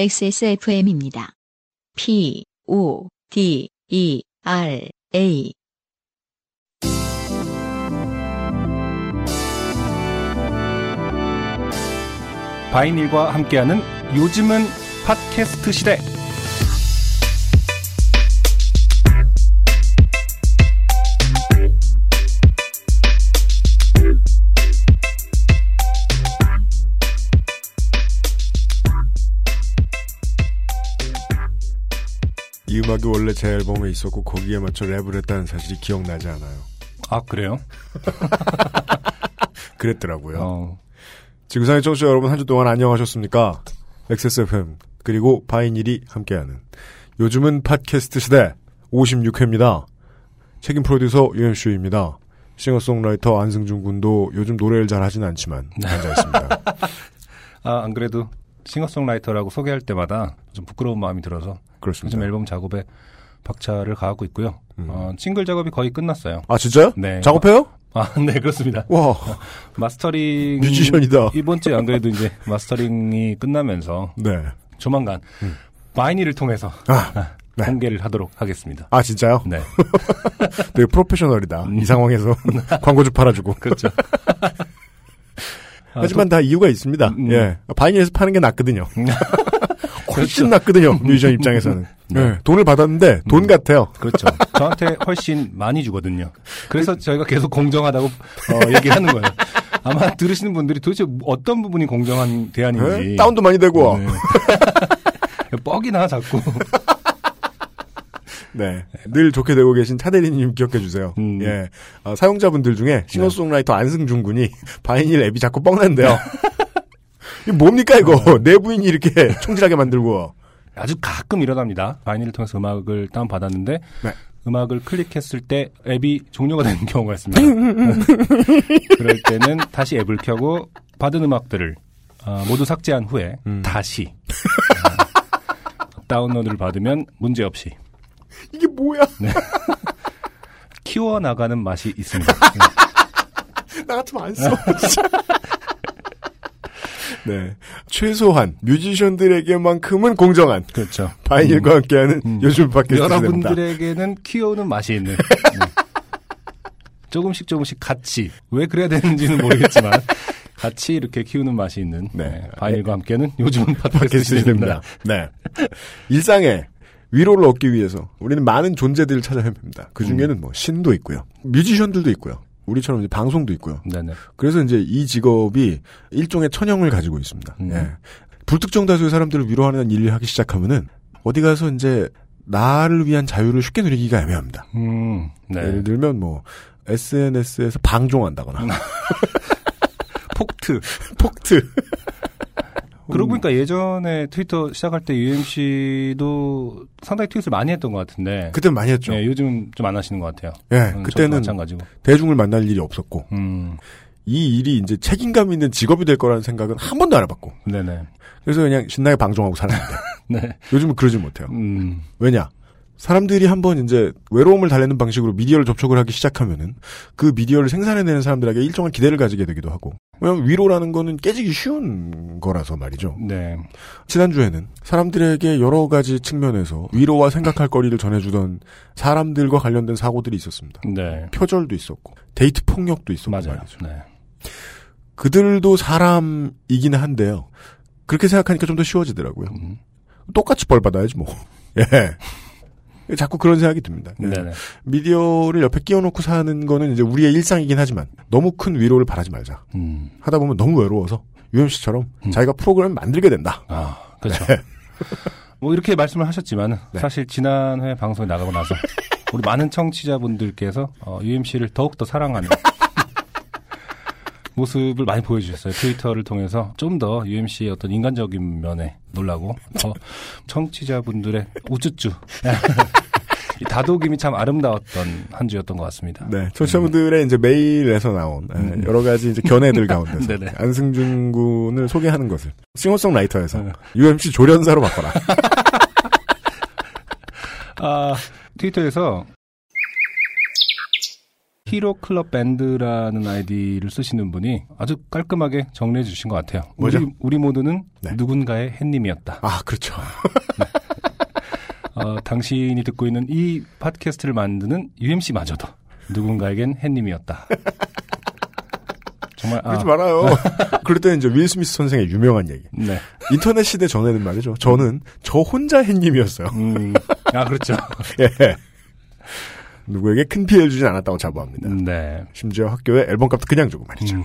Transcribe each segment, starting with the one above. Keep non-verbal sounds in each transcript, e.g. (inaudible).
XSFM입니다. P, O, D, E, R, A. 바이닐과 함께하는 요즘은 팟캐스트 시대. 이 음악이 원래 제 앨범에 있었고 거기에 맞춰 랩을 했다는 사실이 기억나지 않아요. 아 그래요? (laughs) 그랬더라고요. 어, 지구상의 청취자 여러분 한 주 동안 안녕하셨습니까? XSFM 그리고 바이닐이 함께하는 요즘은 팟캐스트 시대 56회입니다. 책임 프로듀서 유현수입니다. 싱어송라이터 안승준 군도 요즘 노래를 잘 하진 않지만 앉아 있습니다. (laughs) 아, 안 그래도 싱어송라이터라고 소개할 때마다 좀 부끄러운 마음이 들어서 그렇습니다. 요즘 앨범 작업에 박차를 가하고 있고요. 음. 어, 싱글 작업이 거의 끝났어요. 아 진짜요? 네. 작업해요? 아, (laughs) 네, 그렇습니다. 와 (laughs) mastering. 뮤지션이다. 이번 주에 안 그래도 이제 mastering이 끝나면서 네. 조만간 음. vinyl을 통해서 아, (laughs) 네. 공개를 하도록 하겠습니다. 아 진짜요? 네. 되게 프로페셔널이다. 음. 이 상황에서 광고 좀 팔아주고. 그렇죠. 아, 하지만 다 이유가 있습니다. 음. 예. 바이닐에서 파는 게 낫거든요. (laughs) 훨씬 그렇죠. 낫거든요. 뮤지션 입장에서는. 네. 예. 돈을 받았는데 돈 음. 같아요. 그렇죠. 저한테 훨씬 많이 주거든요. 그래서 저희가 계속 공정하다고 어, 얘기하는 거예요. 아마 들으시는 분들이 도대체 어떤 부분이 공정한 대안인지 예? 다운도 많이 되고. 네. (laughs) 뻑이나 자꾸. 네. 늘 좋게 되고 계신 차대리님 기억해 주세요. 음. 예. 어, 사용자분들 중에 싱어송라이터 안승준 군이 (laughs) 바이닐 앱이 자꾸 뻥난대요. (laughs) 이게 뭡니까 이거? 어. 내 부인이 이렇게 (laughs) 총질하게 만들고. 아주 가끔 일어납니다. 바이닐을 통해서 음악을 다운 받았는데 네. 음악을 클릭했을 때 앱이 종료가 되는 경우가 있습니다. 그럴 때는 다시 앱을 켜고 받은 음악들을 어, 모두 삭제한 후에 음. 다시 어, 다운로드를 받으면 문제 없이 이게 뭐야? (laughs) 키워 나가는 맛이 있습니다. (laughs) 나 같으면 안 써. (laughs) 네. 최소한 뮤지션들에게만큼은 공정한 그렇죠. 바이닐과 함께하는 음. 요즘 됩니다. 여러분들에게는 키워오는 맛이 있는. 네. 조금씩 조금씩 같이 왜 그래야 되는지는 모르겠지만 같이 이렇게 키우는 맛이 있는 네. 네. 바이닐과 함께는 요즘은 팟캐스트 팟캐스트 됩니다. 네. 일상에 위로를 얻기 위해서 우리는 많은 존재들을 찾아 헤맵니다. 그 중에는 뭐 신도 있고요. 뮤지션들도 있고요. 우리처럼 이제 방송도 있고요. 네네. 그래서 이제 이 직업이 일종의 천형을 가지고 있습니다. 음. 예. 불특정 다수의 사람들을 위로하는 일을 하기 시작하면은 어디 가서 이제 나를 위한 자유를 쉽게 누리기가 애매합니다. 음, 네. 예를 들면 뭐 SNS에서 방종한다거나 (laughs) 폭트. (laughs) 폭트 그러고 보니까 예전에 트위터 시작할 때 UMC도 상당히 트윗을 많이 했던 것 같은데. 그때 많이 했죠. 네, 요즘 좀 안 하시는 것 같아요. 예, 음, 저도 그때는 마찬가지고. 대중을 만날 일이 없었고 음, 이 일이 이제 책임감 있는 직업이 될 거라는 생각은 한 번도 안 해봤고 네네. 그래서 그냥 신나게 방종하고 살았는데 (laughs) 네. 요즘은 그러지 못해요. 음, 왜냐? 사람들이 한번 이제 외로움을 달래는 방식으로 미디어를 접촉을 하기 시작하면은 그 미디어를 생산해내는 사람들에게 일정한 기대를 가지게 되기도 하고 왜냐면 위로라는 거는 깨지기 쉬운 거라서 말이죠. 네. 지난주에는 사람들에게 여러 가지 측면에서 위로와 생각할 거리를 전해주던 사람들과 관련된 사고들이 있었습니다. 네. 표절도 있었고 데이트 폭력도 있었고 맞아요. 말이죠. 네. 그들도 사람이긴 한데요. 그렇게 생각하니까 좀 더 쉬워지더라고요. 음, 똑같이 벌 받아야지 뭐. (laughs) 예. 자꾸 그런 생각이 듭니다. 예. 네네. 미디어를 옆에 끼워놓고 사는 거는 이제 우리의 일상이긴 하지만 너무 큰 위로를 바라지 말자. 음, 하다 보면 너무 외로워서 UMC처럼 음. 자기가 프로그램을 만들게 된다. 아, 그렇죠. 네. (laughs) 뭐 이렇게 말씀을 하셨지만 네. 사실 지난 회 방송에 나가고 나서 (laughs) 우리 많은 청취자분들께서 어, UMC를 더욱 더 사랑하는 모습을 많이 보여주셨어요. 트위터를 통해서 좀 더 UMC의 어떤 인간적인 면에 놀라고 더 청취자분들의 우쭈쭈 (laughs) 이 다독임이 참 아름다웠던 한 주였던 것 같습니다. 네. 청취자분들의 이제 메일에서 나온 예, 음. 여러 가지 이제 견해들 가운데서 네네. (laughs) 안승준 군을 소개하는 것을 싱어송라이터에서 네. UMC 조련사로 바꿔라. (laughs) 아, 트위터에서 히로 클럽 밴드라는 아이디를 쓰시는 분이 아주 깔끔하게 정리해 주신 것 같아요. 뭐죠? 우리, 우리 모두는 네. 누군가의 햇님이었다. 아, 그렇죠. 어, 당신이 듣고 있는 이 팟캐스트를 만드는 UMC마저도 누군가에겐 햇님이었다. 정말 아, 그러지 말아요. (laughs) 그럴 때는 이제 윌 스미스 선생의 유명한 얘기. 네. 인터넷 시대 전에는 말이죠. 저는 저 혼자 햇님이었어요. 음, 아 그렇죠. (laughs) 예. 누구에게 큰 피해를 주진 않았다고 자부합니다. 네. 심지어 학교에 앨범 값도 그냥 주고 말이죠. 음.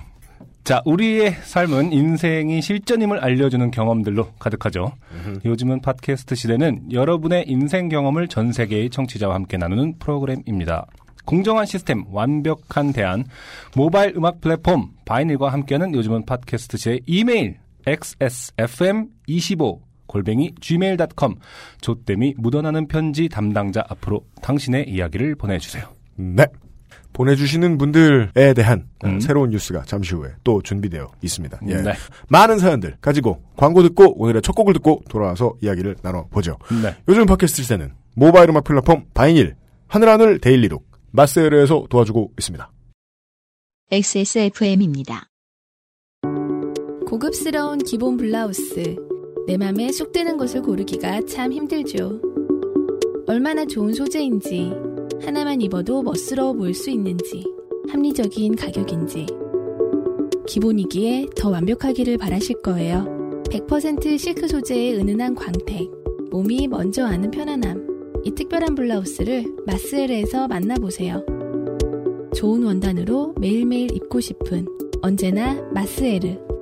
자, 우리의 삶은 인생이 실전임을 알려주는 경험들로 가득하죠. 요즘은 팟캐스트 시대는 여러분의 인생 경험을 전 세계의 청취자와 함께 나누는 프로그램입니다. 공정한 시스템, 완벽한 대안, 모바일 음악 플랫폼, 바이닐과 함께하는 요즘은 팟캐스트 시대 이메일, xsfm25 골뱅이 gmail.com 조땜이 묻어나는 편지 담당자 앞으로 당신의 이야기를 보내주세요. 네. 보내주시는 분들에 대한 음. 새로운 뉴스가 잠시 후에 또 준비되어 있습니다. 예. 네. 많은 사연들 가지고 광고 듣고 오늘의 첫 곡을 듣고 돌아와서 이야기를 나눠보죠. 네. 요즘 팟캐스트 시대는 모바일 음악 플랫폼 바이닐, 하늘하늘 데일리룩, 마스에르에서 도와주고 있습니다. XSFM입니다. 고급스러운 기본 블라우스. 내 맘에 쏙 드는 것을 고르기가 참 힘들죠. 얼마나 좋은 소재인지, 하나만 입어도 멋스러워 보일 수 있는지, 합리적인 가격인지. 기본이기에 더 완벽하기를 바라실 거예요. 100% 실크 소재의 은은한 광택, 몸이 먼저 아는 편안함. 이 특별한 블라우스를 마스엘에서 만나보세요. 좋은 원단으로 매일매일 입고 싶은 언제나 마스에르.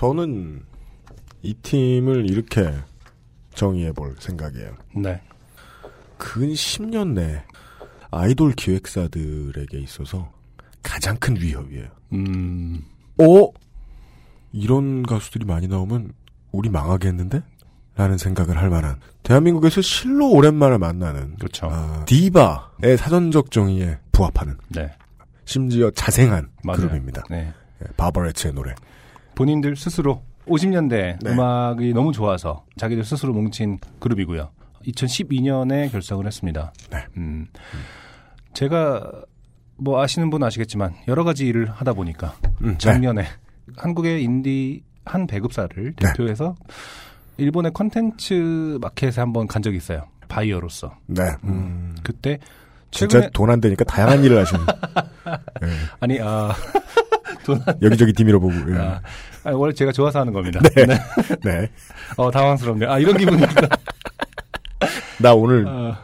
저는 이 팀을 이렇게 정의해 볼 생각이에요. 네. 근 10년 내 아이돌 기획사들에게 있어서 가장 큰 위협이에요. 음, 어? 이런 가수들이 많이 나오면 우리 망하겠는데? 라는 생각을 할 만한 대한민국에서 실로 오랜만에 만나는 그렇죠. 아, 디바의 사전적 정의에 부합하는 네. 심지어 자생한 맞아요. 그룹입니다. 네. 예, 바버레츠의 노래. 본인들 스스로 50년대 네. 음악이 너무 좋아서 자기들 스스로 뭉친 그룹이고요. 2012년에 결성을 했습니다. 네. 음, 제가 뭐 아시는 분 아시겠지만 여러 가지 일을 하다 보니까 음, 작년에 한국의 인디 한 배급사를 네. 대표해서 일본의 컨텐츠 마켓에 한번 간 적이 있어요. 바이어로서. 네. 음, 그때 진짜 최근에 돈안 되니까 다양한 일을 하시는. 예, (laughs) 아니 아 돈, (laughs) 여기저기 디밀어 보고. 예. 아, 아니, 원래 제가 좋아서 하는 겁니다. 네. 네. (laughs) 네. 어 당황스럽네요. 아 이런 기분이구나. (laughs) 나 오늘 어,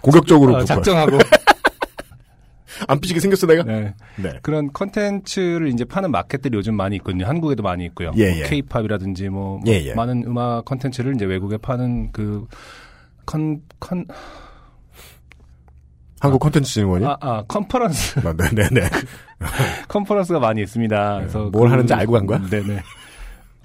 공격적으로 어. 작정하고 (laughs) 안 삐지게 생겼어 내가. 네. 네. 그런 컨텐츠를 이제 파는 마켓들이 요즘 많이 있거든요. 한국에도 많이 있고요. 예, 예. 케이팝이라든지 뭐 예, 예. 많은 음악 컨텐츠를 이제 외국에 파는 그 컨, 컨, 한국 콘텐츠 진흥원이. 아, 아, 컨퍼런스, 아, 네네네. (laughs) 컨퍼런스가 많이 있습니다. 그래서 뭘 그- 하는지 알고 간 거야? 네네.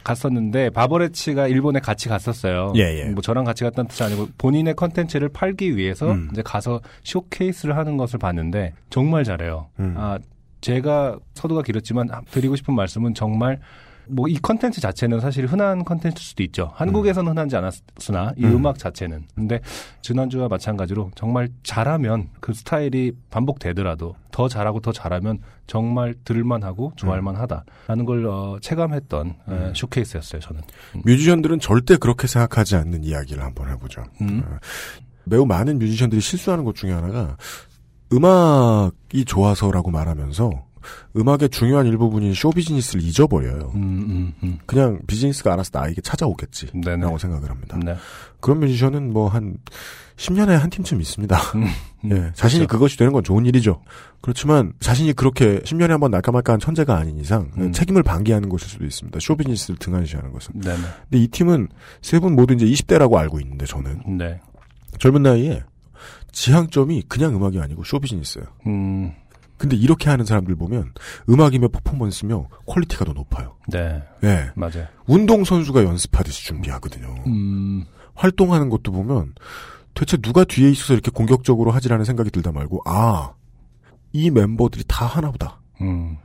갔었는데 바버렛츠가 일본에 같이 갔었어요. 예, 예. 뭐 저랑 같이 갔다는 뜻이 아니고 본인의 컨텐츠를 팔기 위해서 음. 이제 가서 쇼케이스를 하는 것을 봤는데 정말 잘해요. 음. 아 제가 서두가 길었지만 드리고 싶은 말씀은 정말 뭐 이 컨텐츠 자체는 사실 흔한 컨텐츠일 수도 있죠. 한국에서는 흔하지 않았으나 이 음. 음. 악 자체는. 근데 지난주와 마찬가지로 정말 잘하면 그 스타일이 반복되더라도 더 잘하고 더 잘하면 정말 들을만하고 좋아할만하다라는 걸 어, 체감했던 에, 쇼케이스였어요. 저는. 뮤지션들은 절대 그렇게 생각하지 않는 이야기를 한번 해보죠. 음. 매우 많은 뮤지션들이 실수하는 것 중에 하나가 음악이 좋아서라고 말하면서 음악의 중요한 일부분인 쇼 비즈니스를 잊어버려요. 음, 음, 음. 그냥 비즈니스가 알아서 나에게 찾아오겠지. 네네. 라고 생각을 합니다. 네. 그런 뮤지션은 뭐 한 10년에 한 팀쯤 있습니다. 음, (laughs) 예, 자신이 그렇죠. 그것이 되는 건 좋은 일이죠. 그렇지만 자신이 그렇게 10년에 한 번 날까 말까 한 천재가 아닌 이상 음. 책임을 방기하는 것일 수도 있습니다. 쇼 비즈니스를 등한시하는 것은. 네네. 근데 이 팀은 세 분 모두 이제 20대라고 알고 있는데 저는 네. 젊은 나이에 지향점이 그냥 음악이 아니고 쇼 비즈니스예요. 음, 근데 이렇게 하는 사람들 보면 음악이며 퍼포먼스며 quality가 더 높아요. 네. 예. 맞아요. 운동 선수가 연습하듯이 준비하거든요. 음, 활동하는 것도 보면 대체 누가 뒤에 있어서 이렇게 공격적으로 하지라는 생각이 들다 말고 아, 이 멤버들이 다 하나보다. 음,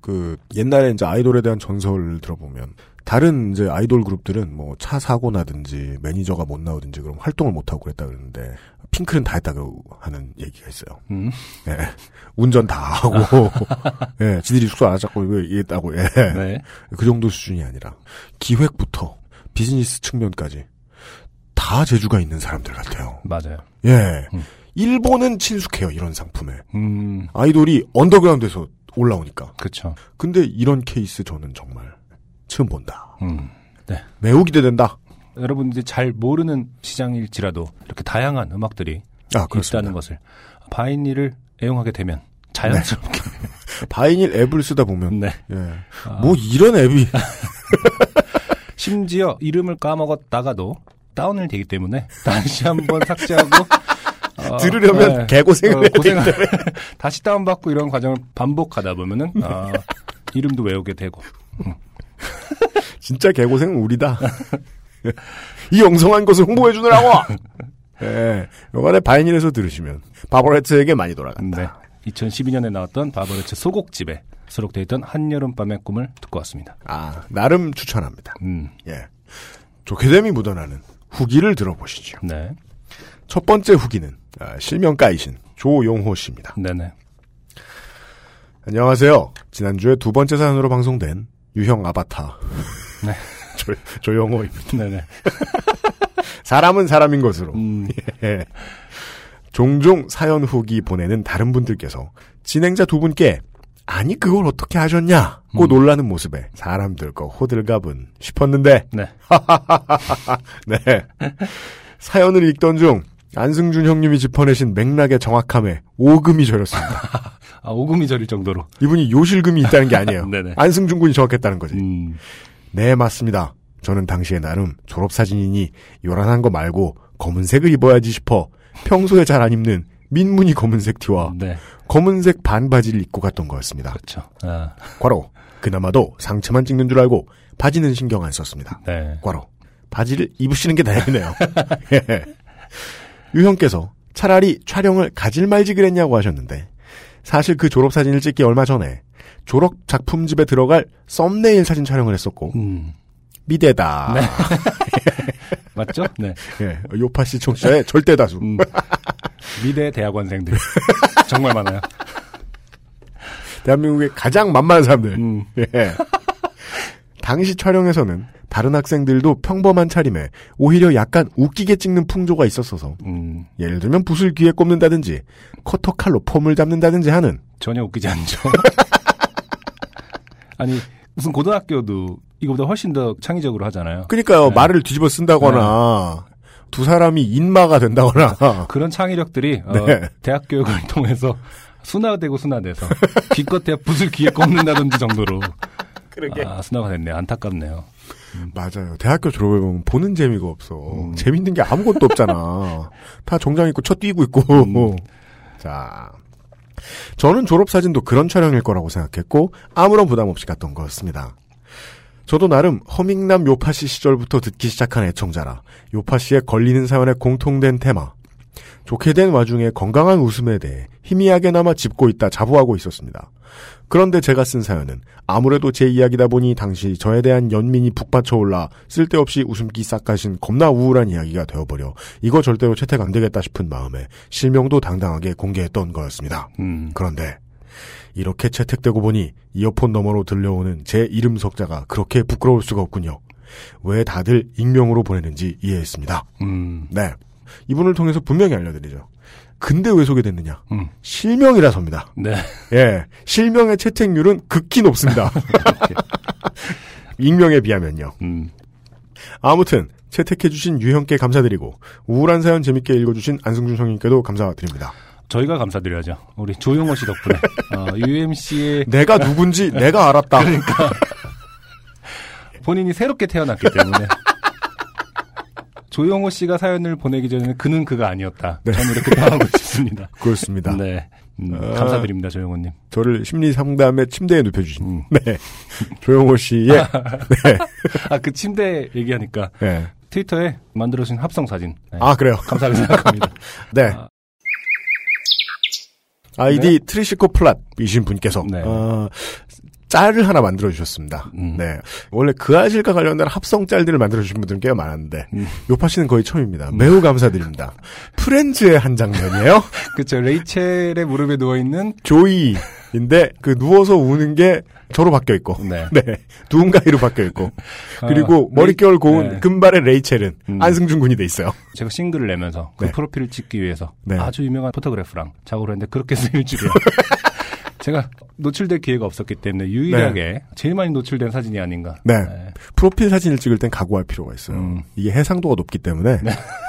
그 옛날에 이제 아이돌에 대한 전설을 들어보면 다른 이제 아이돌 그룹들은 뭐 차 사고 나든지 매니저가 못 나오든지 그럼 활동을 못 하고 그랬다 그러는데 핑클은 다 했다고 하는 얘기가 있어요. 음. 예. 운전 다 하고 (laughs) 예, 지들이 숙소 안 잡고 이거 이랬다고 예. 네. 그 정도 수준이 아니라 기획부터 비즈니스 측면까지 다 재주가 있는 사람들 같아요. 맞아요. 예. 음. 일본은 친숙해요, 이런 상품에. 음, 아이돌이 언더그라운드에서 올라오니까. 그쵸. 근데 이런 케이스 저는 정말 처음 본다. 음. 매우 기대된다. 여러분들이 잘 모르는 시장일지라도 이렇게 다양한 음악들이 아. 있다는 것을 바이니를 애용하게 되면 자연스럽게 (laughs) 바이닐 앱을 쓰다 보면 네. 예. 아, 뭐 이런 앱이 (laughs) 심지어 이름을 까먹었다가도 다운을 되기 때문에 다시 한번 삭제하고 (laughs) 어, 들으려면 네. 개고생을 어, 고생을 다시 다운받고 이런 과정을 반복하다 보면은 아, 이름도 외우게 되고 진짜 개고생은 우리다. 이 엉성한 것을 홍보해 주느라고. (laughs) 예. 요번에 바이닐에서 들으시면 바버레트에게 많이 돌아간다. 네. 2012년에 나왔던 바버레츠 소곡집에 수록되어 있던 한여름밤의 꿈을 듣고 왔습니다. 아, 나름 추천합니다. 음, 예. 좋게 됨이 묻어나는 후기를 들어보시죠. 네. 첫 번째 후기는 아, 실명가이신 조용호 씨입니다. 네네. 안녕하세요. 지난주에 두 번째 사연으로 방송된 유형 아바타. 네. (laughs) (laughs) 조, 조용호입니다. 네네. (laughs) 사람은 사람인 것으로. 음, 예. 종종 사연 후기 보내는 다른 분들께서 진행자 두 분께 아니 그걸 어떻게 하셨냐고 음. 놀라는 모습에 사람들 거 호들갑은 싶었는데 네. (laughs) 네. 사연을 읽던 중 안승준 형님이 짚어내신 맥락의 정확함에 오금이 저렸습니다. 아, 오금이 저릴 정도로. 이분이 요실금이 있다는 게 아니에요. 안승준 군이 정확했다는 거지. 음, 네, 맞습니다. 저는 당시에 나름 졸업사진이니 요란한 거 말고 검은색을 입어야지 싶어 평소에 잘 안 입는 민무늬 검은색 티와 네. 검은색 반바지를 입고 갔던 거였습니다. 그렇죠. 아, 과로 그나마도 상체만 찍는 줄 알고 바지는 신경 안 썼습니다. 네. 과로 바지를 입으시는 게 다행이네요. (laughs) 예. 유형께서 차라리 촬영을 가질 말지 그랬냐고 하셨는데 사실 그 졸업사진을 찍기 얼마 전에 졸업 작품집에 들어갈 썸네일 사진 촬영을 했었고 음, 미대다. (laughs) 맞죠? 네. 예, 요파 씨 청취자의 절대 다수. 음, 미대 대학원생들. (laughs) 정말 많아요. 대한민국의 가장 만만한 사람들. 음, 예. 당시 촬영에서는 다른 학생들도 평범한 차림에 오히려 약간 웃기게 찍는 풍조가 있었어서 음, 예를 들면 붓을 귀에 꼽는다든지 커터 칼로 폼을 잡는다든지 하는 전혀 웃기지 않죠. (laughs) 아니, 무슨 고등학교도 이거보다 훨씬 더 창의적으로 하잖아요. 그러니까요 네. 말을 뒤집어 쓴다거나 두 사람이 인마가 된다거나 (laughs) 그런 창의력들이 어, 네. 대학 교육을 (laughs) 통해서 순화되고 순화돼서 기껏해야 붓을 귀에 꼽는다든지 정도로 그러게. 아, 순화가 됐네요. 안타깝네요. 맞아요. 대학교 졸업을 보면 보는 재미가 없어. 음. 재밌는 게 아무것도 없잖아. 다 정장 입고 쳐 뛰고 있고. 음. 자. 저는 졸업사진도 그런 촬영일 거라고 생각했고, 아무런 부담 없이 갔던 거였습니다. 저도 나름 허밍남 요파씨 시절부터 듣기 시작한 애청자라, 요파씨의 걸리는 사연에 공통된 테마. 좋게 된 와중에 건강한 웃음에 대해 희미하게나마 짚고 있다 자부하고 있었습니다. 그런데 제가 쓴 사연은 아무래도 제 이야기다 보니 당시 저에 대한 연민이 북받쳐 올라 쓸데없이 웃음기 싹 가신 겁나 우울한 이야기가 되어버려 이거 절대로 채택 안 되겠다 싶은 마음에 실명도 당당하게 공개했던 거였습니다. 음. 그런데 이렇게 채택되고 보니 이어폰 너머로 들려오는 제 이름 석자가 그렇게 부끄러울 수가 없군요. 왜 다들 익명으로 보내는지 이해했습니다. 음. 네. 이분을 통해서 분명히 알려드리죠. 근데 왜 소개됐느냐? 음. 실명이라서입니다. 네. 예. 실명의 채택률은 극히 높습니다. (laughs) 익명에 비하면요. 음. 아무튼 채택해주신 유형께 감사드리고 우울한 사연 재밌게 읽어주신 안승준 성님께도 감사드립니다. 저희가 감사드려야죠. 우리 조용호 씨 덕분에 어, UMC의 내가 누군지 내가 알았다. 본인이 새롭게 태어났기 때문에 조용호 씨가 사연을 보내기 전에는 그는 그가 아니었다. 네. 저는 이렇게 표현하고 싶습니다. (laughs) 그렇습니다. 네. 음, 아. 감사드립니다, 조용호님. 저를 심리 상담의 침대에 눕혀주신 음. 네 조용호 씨의 (laughs) 네. 아, 그 침대 얘기하니까 네. 트위터에 만들어주신 합성 사진. 네. 아 그래요. 감사하게 생각합니다. (laughs) 네. 아. 아이디 트리시코 플랫이신 분께서 네. 어, 짤을 하나 만들어 주셨습니다. 음. 네. 원래 그 아실과 관련된 합성 짤들을 만들어 주신 분들은 꽤 많았는데 음. 요파 씨는 거의 처음입니다. 매우 감사드립니다. (laughs) 프렌즈의 한 장면이에요. (laughs) 그쵸. 레이첼의 무릎에 누워 있는, 조이 인데 그 누워서 우는 게 저로 바뀌어 있고 네. (laughs) 네. 누군가이로 바뀌어 있고 그리고 아, 머릿결 레이- 고운 네. 금발의 레이첼은 음. 안승준 군이 돼 있어요. 제가 싱글을 내면서 그 네. 프로필을 찍기 위해서 네. 아주 유명한 photographer랑 작업을 했는데 그렇게 쓰일 줄이야. 제가 노출될 기회가 없었기 때문에 유일하게 제일 많이 노출된 사진이 아닌가. 네. 프로필 사진을 찍을 땐 각오할 필요가 있어요. 음. 이게 해상도가 높기 때문에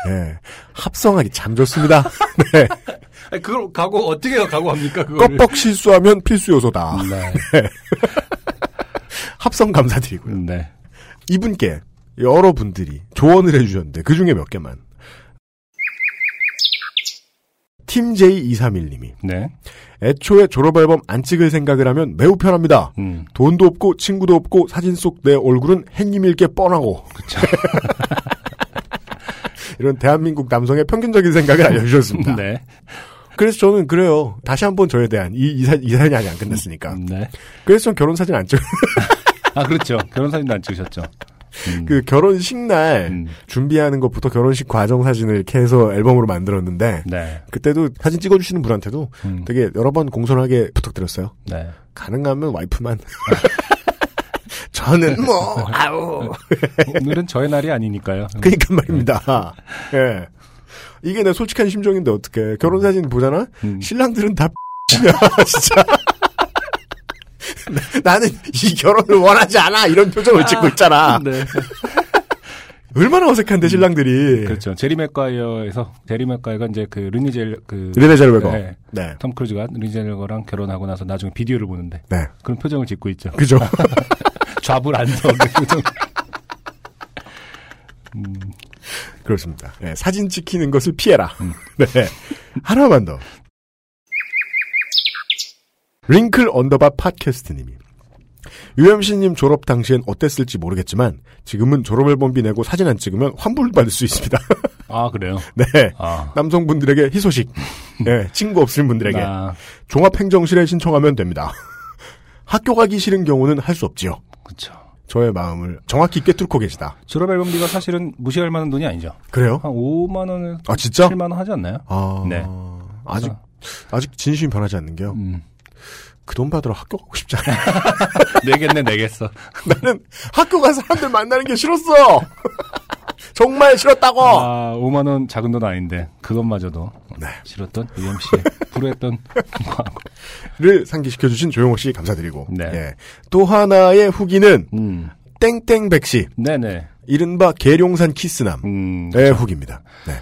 예, 합성하기 참 좋습니다. (laughs) 네. 아니, 그걸 각오 어떻게 각오합니까? 그걸. 껍벅 실수하면 필수 요소다. (laughs) 네. 합성 감사드리고요. 네. 이분께 여러분들이 조언을 해주셨는데 그 중에 몇 개만. 팀 J231님이 네. 애초에 졸업앨범 안 찍을 생각을 하면 매우 편합니다. 음. 돈도 없고 친구도 없고 사진 속 내 얼굴은 햇님일 게 뻔하고. (laughs) 이런 대한민국 남성의 평균적인 생각을 알려주셨습니다. 네. 그래서 저는 그래요. 다시 한번 저에 대한 이, 이, 사, 이 사연이 아직 안 끝났으니까. 네. 그래서 전 결혼 사진 안 찍. (laughs) 아, 그렇죠. 결혼 사진도 안 찍으셨죠. 음. 그 결혼식 날 음. 준비하는 것부터 결혼식 과정 사진을 이렇게 해서 앨범으로 만들었는데 네. 그때도 사진 찍어주시는 분한테도 음. 되게 여러 번 공손하게 부탁드렸어요. 네. 가능하면 와이프만. (laughs) 저는 뭐 아우. 오늘은 저의 날이 아니니까요. 그니까 말입니다. 예. 이게 내 솔직한 심정인데 어떻게 결혼 사진 보잖아? 음. 신랑들은 다 (laughs) 진짜. (laughs) 나는 이 결혼을 원하지 않아 이런 표정을 짓고 있잖아. (laughs) 네. (laughs) 얼마나 어색한데 신랑들이. 그렇죠. 제리 맥과이어에서 제리 맥과이어가 이제 그 르니 젤 그 르네 젤위거. 네. 네. 톰 크루즈가 르니젤거랑 결혼하고 나서 나중에 비디오를 보는데 네. 그런 표정을 짓고 있죠. 그죠. 좌불안석 그 표정. 음, 그렇습니다. 네, 사진 찍히는 것을 피해라. 음. 네. 하나만 더. 링클 언더바 팟캐스트님이 UMC님 졸업 당시엔 어땠을지 모르겠지만 지금은 졸업 앨범비 내고 사진 안 찍으면 환불 받을 수 있습니다. (laughs) 아 그래요. 네. 아. 남성분들에게 희소식. 네, 친구 없으신 분들에게 아, 종합행정실에 신청하면 됩니다. 학교 가기 싫은 경우는 할 수 없지요. 그렇죠. 저의 마음을 정확히 꿰뚫고 계시다. 졸업 앨범비가 사실은 무시할 만한 돈이 아니죠. 그래요? 한 5만 원에 아 진짜? 7만 원 하지 않나요? 아, 네. 아직 아직 진심이 변하지 않는 게요. 음. 그 돈 받으러 학교 가고 싶지 않아. (laughs) 내겠네 내겠어. (laughs) 나는 학교 가서 사람들 만나는 게 싫었어. (laughs) 정말 싫었다고. 아 5만 원 작은 돈 아닌데 그것마저도 네. 싫었던 UMC 불우했던. 를 상기시켜 주신 조용호 씨 감사드리고. 네. 예. 또 하나의 후기는 음. 땡땡백 씨, 네네. 이른바 계룡산 키스남의 음. 후기입니다. 네.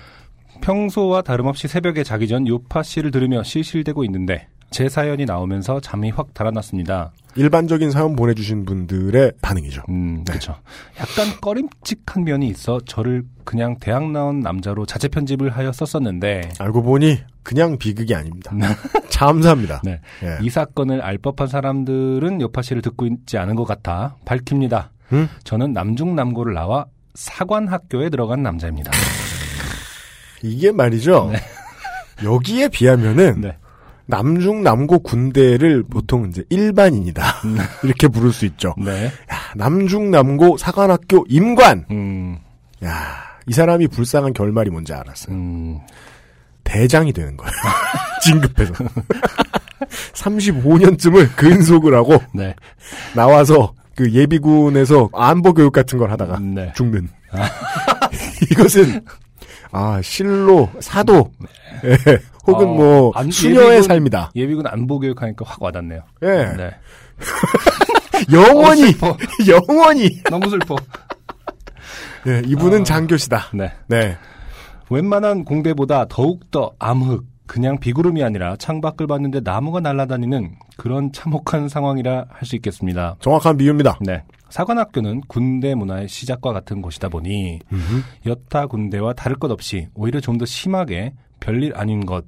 평소와 다름없이 새벽에 자기 전 요파 씨를 들으며 실실대고 있는데 제 사연이 나오면서 잠이 확 달아났습니다. 일반적인 사연 보내주신 분들의 반응이죠. 음, 네. 그렇죠. 약간 꺼림칙한 면이 있어 저를 그냥 대학 나온 남자로 자체 편집을 하여 썼었는데 알고 보니 그냥 비극이 아닙니다. (laughs) 참사입니다. 네. 예. 이 사건을 알 법한 사람들은 요파 씨를 듣고 있지 않은 것 같아 밝힙니다. 음? 저는 남중남고를 나와 사관학교에 들어간 남자입니다. 이게 말이죠. 여기에 비하면은 네. 남중 남고 군대를 보통 이제 일반인이다 (laughs) 이렇게 부를 수 있죠. 네. 야, 남중 남고 사관학교 임관. 음, 야, 이 사람이 불쌍한 결말이 뭔지 알았어요. 음, 대장이 되는 거예요. (laughs) 진급해서. (laughs) 35년쯤을 근속을 하고 네. 나와서 그 예비군에서 안보 교육 같은 걸 하다가 네. 죽는. 이것은 아 실로 사도 예, 혹은 어, 뭐 안- 수녀의 예비군- 삶이다. 예비군 안보 교육하니까 확 와닿네요. 예, 네. (laughs) 영원히 어. (laughs) 영원히 너무 슬퍼. 예, (laughs) 이분은 아. 장교시다. 네. 네, 웬만한 공대보다 더욱더 암흑, 그냥 비구름이 아니라 창밖을 봤는데 나무가 날아다니는 그런 참혹한 상황이라 할 수 있겠습니다. 정확한 비유입니다. 네. 사관학교는 군대 문화의 시작과 같은 곳이다 보니 여타 군대와 다를 것 없이 오히려 좀 더 심하게 별일 아닌 것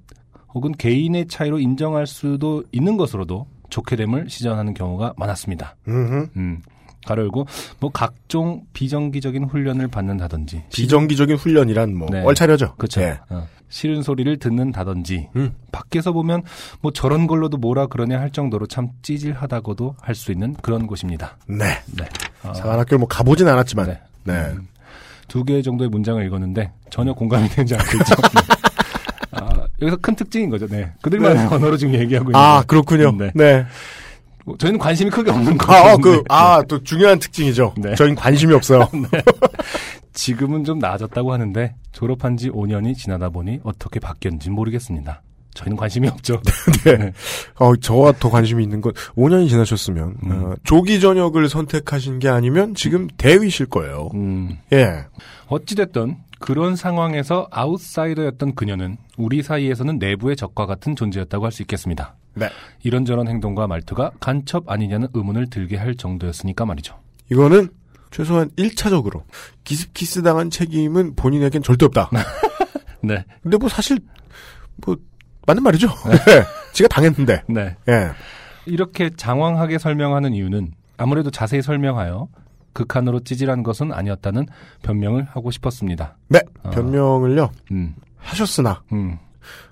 혹은 개인의 차이로 인정할 수도 있는 것으로도 좋게 됨을 시전하는 경우가 많았습니다. 음흠. 음. 가로 열고 뭐 각종 비정기적인 훈련을 받는다든지 비정기적인 훈련이란 뭐 네. 얼차려죠. 그렇죠. 예. 어, 싫은 소리를 듣는다든지 음. 밖에서 보면 뭐 저런 걸로도 뭐라 그러냐 할 정도로 참 찌질하다고도 할 수 있는 그런 곳입니다. 네. 네. 어, 사관학교를 뭐 가보진 않았지만 네. 네. 음, 두 개 정도의 문장을 읽었는데 전혀 공감이 되지 않고 있죠. (laughs) 네. 아, 여기서 큰 특징인 거죠. 네. 그들만의 언어로 지금 얘기하고 있는 아 거예요. 그렇군요. 네. 네. 뭐 저희는 관심이 크게 없는 거죠. 아, 어, 그, 네. 아, 또 중요한 특징이죠. 네. 저희는 관심이 없어요. (laughs) 지금은 좀 나아졌다고 하는데 졸업한 지 5년이 지나다 보니 어떻게 바뀌었는지 모르겠습니다. 저희는 관심이 없죠. (laughs) 네. 어, 저와 더 관심이 있는 건 5년이 지나셨으면 음. 어, 조기 전역을 선택하신 게 아니면 지금 대위실 거예요. 음, 예. 어찌됐든 그런 상황에서 아웃사이더였던 그녀는 우리 사이에서는 내부의 적과 같은 존재였다고 할 수 있겠습니다. 네. 이런저런 행동과 말투가 간첩 아니냐는 의문을 들게 할 정도였으니까 말이죠. 이거는 최소한 1차적으로 기습키스 당한 책임은 본인에겐 절대 없다. (laughs) 네. 근데 뭐 사실 뭐 맞는 말이죠. (laughs) 네. 지가 당했는데. 네. 예. 이렇게 장황하게 설명하는 이유는 아무래도 자세히 설명하여 극한으로 찌질한 것은 아니었다는 변명을 하고 싶었습니다. 네. 어. 변명을요. 음, 하셨으나 음.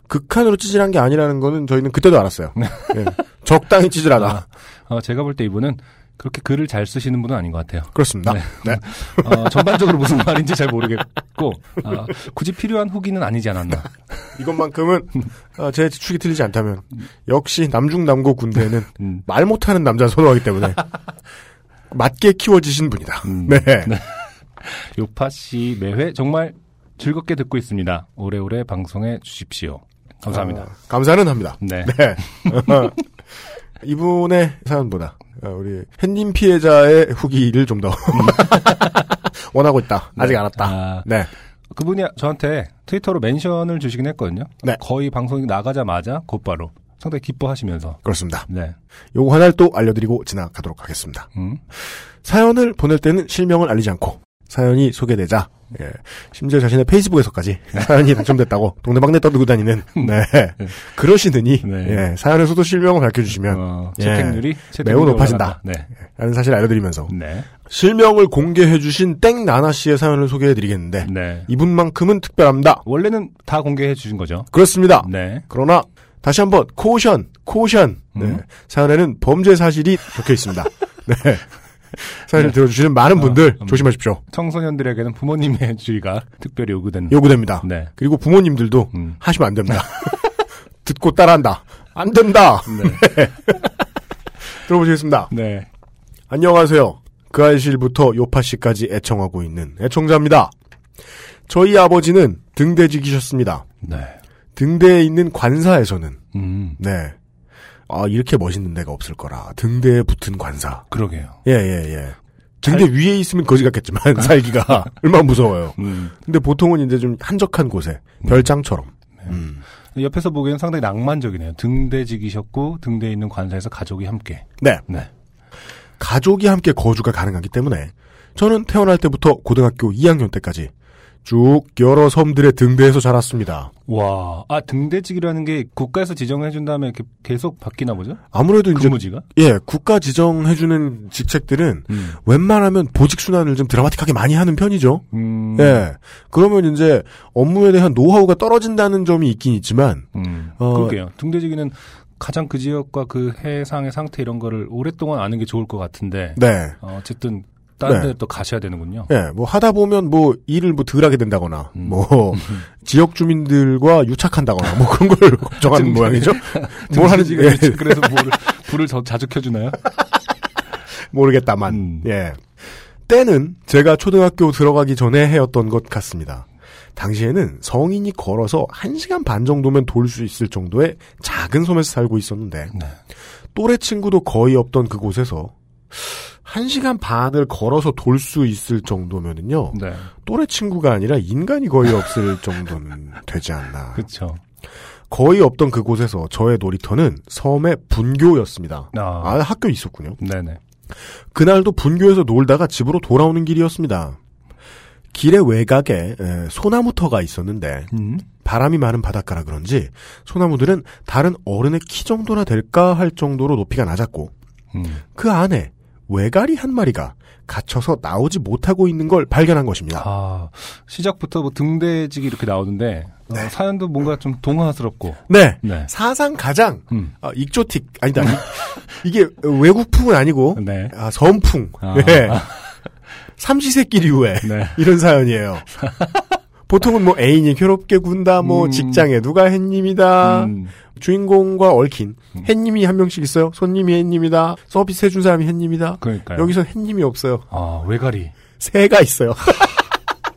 극한으로 찌질한 게 아니라는 거는 저희는 그때도 알았어요. (laughs) 예. 적당히 찌질하다. 아, 어, 제가 볼 때 이분은 그렇게 글을 잘 쓰시는 분은 아닌 것 같아요. 그렇습니다. 네. 네. (laughs) 어, 전반적으로 무슨 말인지 잘 모르겠고 어, 굳이 필요한 후기는 아니지 않았나. (laughs) 이것만큼은 어, 제 추측이 틀리지 않다면 역시 남중남고 군대는 음, 말 못하는 남자 선호하기 때문에 맞게 키워지신 분이다. 음. 네. (laughs) 요파 씨 매회 정말 즐겁게 듣고 있습니다. 오래오래 방송해 주십시오. 감사합니다. 어, 감사는 합니다. 네. 네. (laughs) 이분의 사연보다 어, 우리 햇님 피해자의 후기를 좀 더 (laughs) 원하고 있다. 아직 안 왔다. 아, 네. 그분이 저한테 트위터로 멘션을 주시긴 했거든요. 네. 거의 방송이 나가자마자 곧바로 상당히 기뻐하시면서. 그렇습니다. 네. 요거 하나를 또 알려드리고 지나가도록 하겠습니다. 음. 사연을 보낼 때는 실명을 알리지 않고 사연이 소개되자 예, 심지어 자신의 페이스북에서까지 (laughs) 사연이 당첨됐다고 동네방네 떠들고 다니는 네 그러시느니 네. 예, 사연에서도 실명을 밝혀주시면 어, 예. 채택률이 채택률이 매우 높아진다. 네. 라는 사실 알려드리면서 네. 실명을 공개해주신 땡 나나 씨의 사연을 소개해드리겠는데 네. 이분만큼은 특별합니다. 원래는 다 공개해 주신 거죠. 그렇습니다. 네. 그러나 다시 한번 코션, 코션 네. 음. 사연에는 범죄 사실이 적혀 있습니다. (laughs) 네. 사연을 네. 들어주시는 많은 분들 음. 조심하십시오. 청소년들에게는 부모님의 주의가 특별히 요구되는. 요구됩니다. 네. 그리고 부모님들도 음. 하시면 안 됩니다. (laughs) (laughs) 듣고 따라한다. 안 된다. 네. 들어보시겠습니다. 네. 안녕하세요. 그 알실부터 요파 씨까지 애청하고 있는 애청자입니다. 저희 아버지는 등대직이셨습니다. 네. 등대에 있는 관사에서는 음. 네. 아 이렇게 멋있는 데가 없을 거라. 등대에 붙은 관사. 그러게요. 예예 예, 등대 위에 있으면 거지 같겠지만 (laughs) 살기가 (laughs) 얼마나 무서워요. 음. 근데 보통은 이제 좀 한적한 곳에 별장처럼. 음. 옆에서 보기에는 상당히 낭만적이네요. 등대직이셨고 등대에 있는 관사에서 가족이 함께. 네. 네. 가족이 함께 거주가 가능하기 때문에 저는 태어날 때부터 고등학교 2학년 때까지 쭉 여러 섬들의 등대에서 자랐습니다. 와, 아 등대직이라는 게 국가에서 지정해 준 다음에 계속 바뀌나 보죠? 아무래도 이제 근무지가? 예 국가 지정해 주는 직책들은 음. 웬만하면 보직 순환을 좀 드라마틱하게 많이 하는 편이죠. 음. 예 그러면 이제 업무에 대한 노하우가 떨어진다는 점이 있긴 있지만 음. 어, 그러게요. 등대직이는 가장 그 지역과 그 해상의 상태 이런 거를 오랫동안 아는 게 좋을 것 같은데 네. 어, 어쨌든 다른 네. 데를 또 가셔야 되는군요. 예, 뭐 하다 보면 뭐 일을 뭐 덜 하게 된다거나 음. 뭐 (laughs) 지역 주민들과 유착한다거나 뭐 그런 걸 (laughs) 걱정하는 모양이죠. (laughs) 뭘 하는지 예, 그래서 불을, 불을 저, 자주 켜주나요? 모르겠다만 음. 예. 때는 제가 초등학교 들어가기 전에 해였던 것 같습니다. 당시에는 성인이 걸어서 1시간 반 정도면 돌 수 있을 정도의 작은 섬에서 살고 있었는데 네. 또래 친구도 거의 없던 그곳에서 1시간 반을 걸어서 돌 수 있을 정도면은요. 네. 또래 친구가 아니라 인간이 거의 없을 (laughs) 정도는 되지 않나. 그쵸. 거의 없던 그곳에서 저의 놀이터는 섬의 분교였습니다. 아. 아, 학교 있었군요. 네네. 그날도 분교에서 놀다가 집으로 돌아오는 길이었습니다. 길의 외곽에 에, 소나무터가 있었는데 음. 바람이 많은 바닷가라 그런지 소나무들은 다른 어른의 키 정도나 될까 할 정도로 높이가 낮았고 음. 그 안에 외가리 한 마리가 갇혀서 나오지 못하고 있는 걸 발견한 것입니다. 아, 시작부터 뭐 등대직이 이렇게 나오는데, 어, 네. 사연도 뭔가 좀 동화스럽고, 네. 네. 사상 가장 음. 아, 익조틱 아니다 이- (laughs) 이게 외국풍은 아니고 네. 아, 섬풍 아. 예. 삼시세끼리후에 네. 이런 사연이에요. (laughs) 보통은 뭐 애인이 괴롭게 군다, 뭐 음. 직장에 누가 햇님이다, 음. 주인공과 얽힌 음. 햇님이 한 명씩 있어요. 손님이 햇님이다, 서비스 해준 사람이 햇님이다. 그러니까요. 여기서 햇님이 없어요. 아, 외가리. 새가 있어요.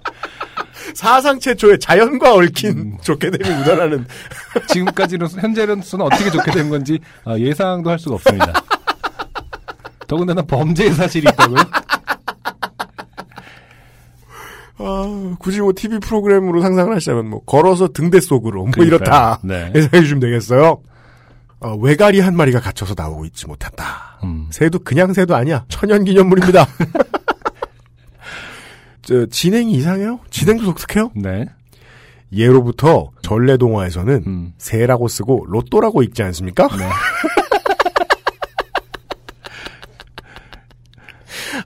(laughs) 사상 최초의 자연과 얽힌 음. 좋게 됨이 묻어나는 (laughs) 지금까지는, 현재로서는 어떻게 좋게 된 건지 아, 예상도 할 수가 없습니다. 더군다나 범죄의 사실이 있다고요? 아, 굳이 뭐 TV 프로그램으로 상상을 하시자면 뭐 걸어서 등대 속으로 뭐 그러니까요. 이렇다 네. (laughs) 해석해 주시면 되겠어요. 어, 외가리 한 마리가 갇혀서 나오고 있지 못한다. 음. 새도 그냥 새도 아니야. 천연기념물입니다. (laughs) (laughs) 저, 진행이 이상해요? 진행도 독특해요? 네. 예로부터 전래동화에서는 음. 새라고 쓰고 로또라고 읽지 않습니까? 네.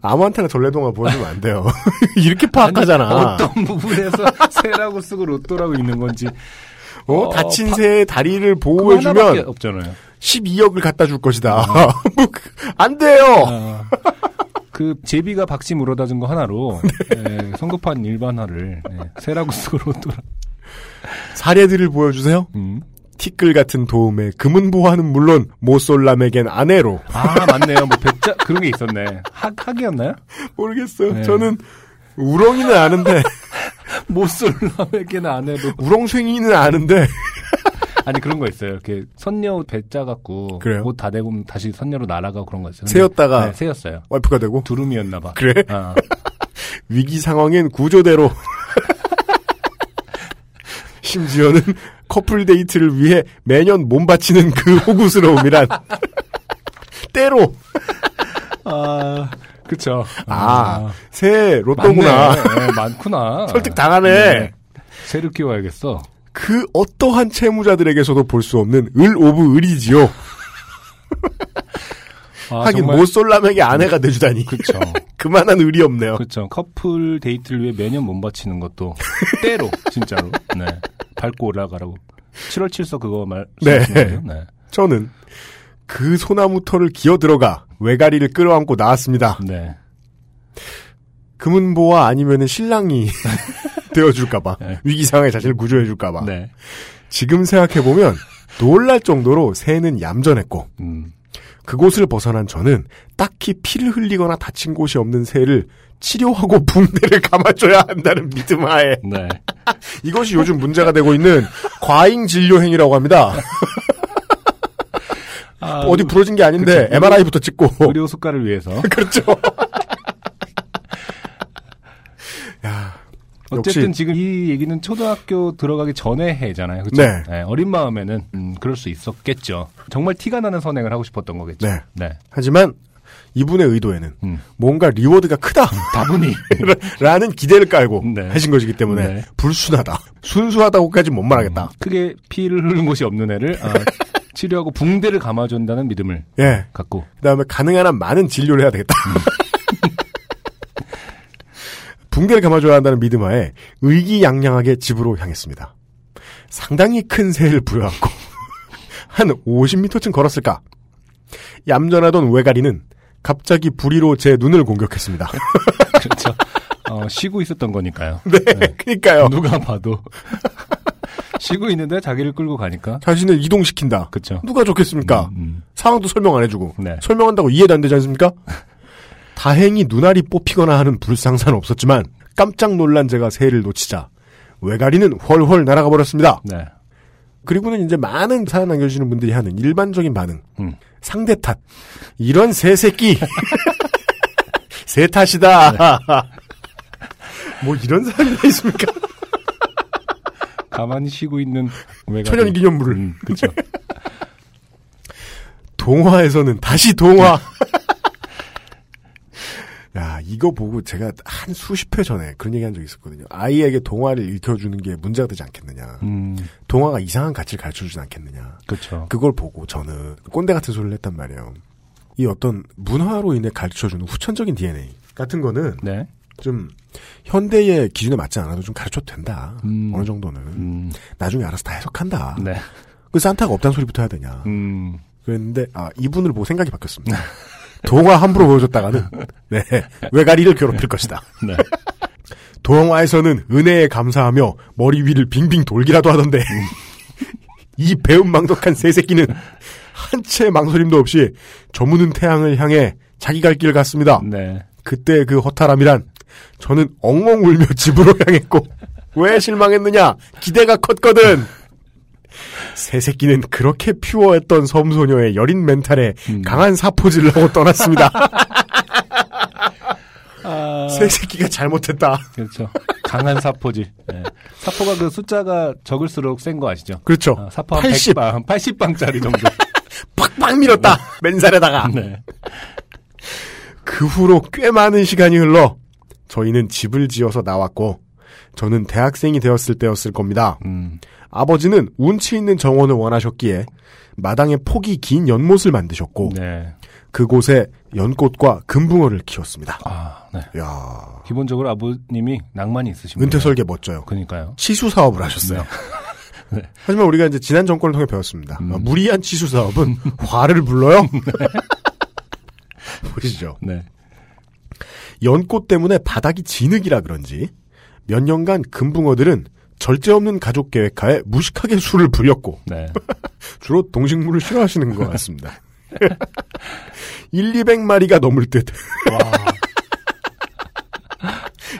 아무한테나 전래동화 보여주면 안 돼요. (laughs) 이렇게 파악하잖아. 어떤 부분에서 (laughs) 새라고 쓰고 로또라고 있는 건지. 어, 어, 다친 파- 새의 다리를 보호해주면 없잖아요. 12억을 갖다 줄 것이다. 뭐, 그- (laughs) 안 돼요! 아, 그 제비가 박씨 물어다 준 거 하나로 예, 성급한 일반화를 예, 새라고 쓰고 로또라. 사례들을 보여주세요. 음. 티끌 같은 도움에 금은보화는 물론 모쏠람에겐 아내로. 아 맞네요. 뭐 백자 그런 게 있었네. 학 학이었나요? 모르겠어요. 네. 저는 우렁이는 아는데, 안 해도 우렁생이는 아는데, (laughs) 아니 그런 거 있어요. 이렇게 선녀 배짜 갖고? 옷 다 내고 다시 선녀로 날아가고 그런 거 있어요. 새였다가 네, 새였어요. 와이프가 되고, 두루미였나 봐. 그래? 아, 위기 상황엔 구조대로. (laughs) 심지어는 커플 데이트를 위해 매년 몸 바치는 그 (laughs) 호구스러움이란. (laughs) 때로. 아 그쵸. 아, 새 로또구나. 네, 많구나. (laughs) 설득 당하네. 새를 키워야겠어. 그 어떠한 채무자들에게서도 볼 수 없는 을 of 을이지요. 아, 하긴 정말- 모쏠남에게 아내가 돼주다니. 그쵸. (laughs) 그만한 을이 없네요. 그렇죠. 커플 데이트를 위해 매년 몸 바치는 것도 (laughs) 때로 진짜로. 네. 밟고 올라가라고. 7월 7서 그거 말. 네. 네. 저는 그 소나무 털을 기어 들어가 외가리를 끌어안고 나왔습니다. 네. 금은보와 아니면은 신랑이 (laughs) 되어줄까봐 네. 위기 상황에 자신을 구조해줄까봐. 네. 지금 생각해 보면 놀랄 정도로 새는 얌전했고 음. 그곳을 벗어난 저는 딱히 피를 흘리거나 다친 곳이 없는 새를 치료하고 (laughs) 붕대를 감아줘야 한다는 믿음 하에 네. (laughs) 이것이 요즘 문제가 되고 있는 과잉 진료 행위라고 합니다. 아, 어디 부러진 게 아닌데 그쵸. MRI부터 찍고 의료 수가를 위해서. (laughs) 그렇죠. 어쨌든 지금 이 얘기는 초등학교 들어가기 전에 해잖아요. 그렇죠? 네. 어린 마음에는 음, 그럴 수 있었겠죠. 정말 티가 나는 선행을 하고 싶었던 거겠죠. 네. 네. 하지만 이분의 의도에는 음. 뭔가 리워드가 크다. 다분히 (laughs) 라는 기대를 깔고 네. 하신 것이기 때문에 네. 불순하다. 순수하다고까지 못 말하겠다. 크게 피를 흐르는 곳이 없는 애를 아, (laughs) 치료하고 붕대를 감아준다는 믿음을 예. 갖고 그 다음에 가능한 한 많은 진료를 해야 되겠다. 붕대를 감아줘야 한다는 믿음 하에 의기양양하게 집으로 향했습니다. 상당히 큰 새를 부여안고 (laughs) 한 50m쯤 걸었을까. 얌전하던 외가리는 갑자기 부리로 제 눈을 공격했습니다. (laughs) 그렇죠. 어, (laughs) 쉬고 있었던 거니까요. 네, 그니까요. 누가 봐도 쉬고 있는데 자기를 끌고 가니까 자신을 이동시킨다. 그렇죠. 누가 좋겠습니까? 음, 음. 상황도 설명 안 해주고 네. 설명한다고 이해도 안 되지 않습니까? 다행히 눈알이 뽑히거나 하는 불상사는 없었지만 깜짝 놀란 제가 새를 놓치자 외가리는 훨훨 날아가 버렸습니다. 네. 그리고는 이제 많은 사연 남겨주시는 분들이 하는 일반적인 반응 음. 상대 탓 이런 새 새끼 (laughs) 새 탓이다 뭐 이런 사연이 다 있습니까? (laughs) 가만히 쉬고 있는 외가 천연 기념물을 음, 그렇죠. (laughs) 동화에서는 다시 동화. 야, 이거 보고 제가 한 수십 회 전에 그런 얘기 한 적이 있었거든요. 아이에게 동화를 읽혀주는 게 문제가 되지 않겠느냐. 음, 동화가 이상한 가치를 가르쳐 주진 않겠느냐. 그렇죠. 그걸 보고 저는 꼰대 같은 소리를 했단 말이에요. 이 어떤 문화로 인해 가르쳐주는 후천적인 DNA 같은 거는 네. 좀 현대의 기준에 맞지 않아도 좀 가르쳐도 된다. 음. 어느 정도는. 음, 나중에 알아서 다 해석한다. 네. 그 산타가 없다는 소리부터 해야 되냐. 음, 그랬는데 아 이분을 보고 생각이 바뀌었습니다. (laughs) 동화 함부로 보여줬다가는 네 외가리를 괴롭힐 것이다. 네. 동화에서는 은혜에 감사하며 머리 위를 빙빙 돌기라도 하던데 이 배은망덕한 새 새끼는 한 채 망설임도 없이 저무는 태양을 향해 자기 갈 길 갔습니다. 네. 그때 그 허탈함이란 저는 엉엉 울며 (laughs) 집으로 향했고 왜 실망했느냐 기대가 컸거든 새 새끼는 그렇게 퓨어했던 섬소녀의 여린 멘탈에 음. 강한 사포질을 하고 떠났습니다 (laughs) 아, 새 새끼가 잘못했다 그렇죠. 강한 사포질. 네. 사포가 그 숫자가 적을수록 센 거 아시죠? 그렇죠 아, 사포 한80 100방, 80방짜리 정도. (laughs) 팍팍 밀었다 맨살에다가 네. 그 후로 꽤 많은 시간이 흘러 저희는 집을 지어서 나왔고 저는 대학생이 되었을 때였을 겁니다 음, 아버지는 운치 있는 정원을 원하셨기에 마당에 폭이 긴 연못을 만드셨고 네. 그곳에 연꽃과 금붕어를 키웠습니다. 아, 네. 야 기본적으로 아버님이 낭만이 있으신 은퇴. 설계 멋져요. 그니까요. 치수 사업을 하셨어요. (laughs) 네. 하지만 우리가 이제 지난 정권을 통해 배웠습니다. 음. 어, 무리한 치수 사업은 화를 불러요. (laughs) (laughs) 보시죠. 네. 연꽃 때문에 바닥이 진흙이라 그런지 몇 년간 금붕어들은 절제 없는 가족 계획하에 무식하게 술을 불렸고 네. (laughs) 주로 동식물을 싫어하시는 것 같습니다. (laughs) 1, 200마리가 넘을 듯 와.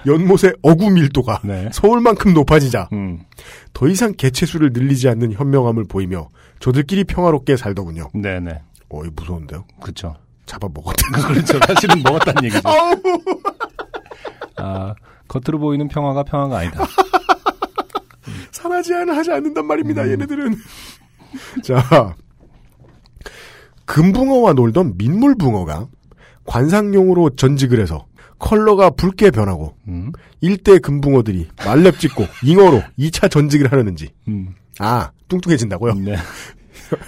연못의 어구 밀도가 네. 서울만큼 높아지자 음. 더 이상 개체수를 늘리지 않는 현명함을 보이며 저들끼리 평화롭게 살더군요. 네네. 어, 이 무서운데요? 그쵸. 잡아 먹었다. (laughs) 그렇죠. 사실은 먹었다는 얘기죠. 아, 겉으로 보이는 평화가 평화가 아니다. (laughs) 사라지는 하지 않는단 말입니다, 음. 얘네들은. (laughs) 자, 금붕어와 놀던 민물붕어가 관상용으로 전직을 해서 컬러가 붉게 변하고 음. 일대 금붕어들이 말렙 찍고 (laughs) 잉어로 2차 전직을 하려는지 음. 아 뚱뚱해진다고요? 네.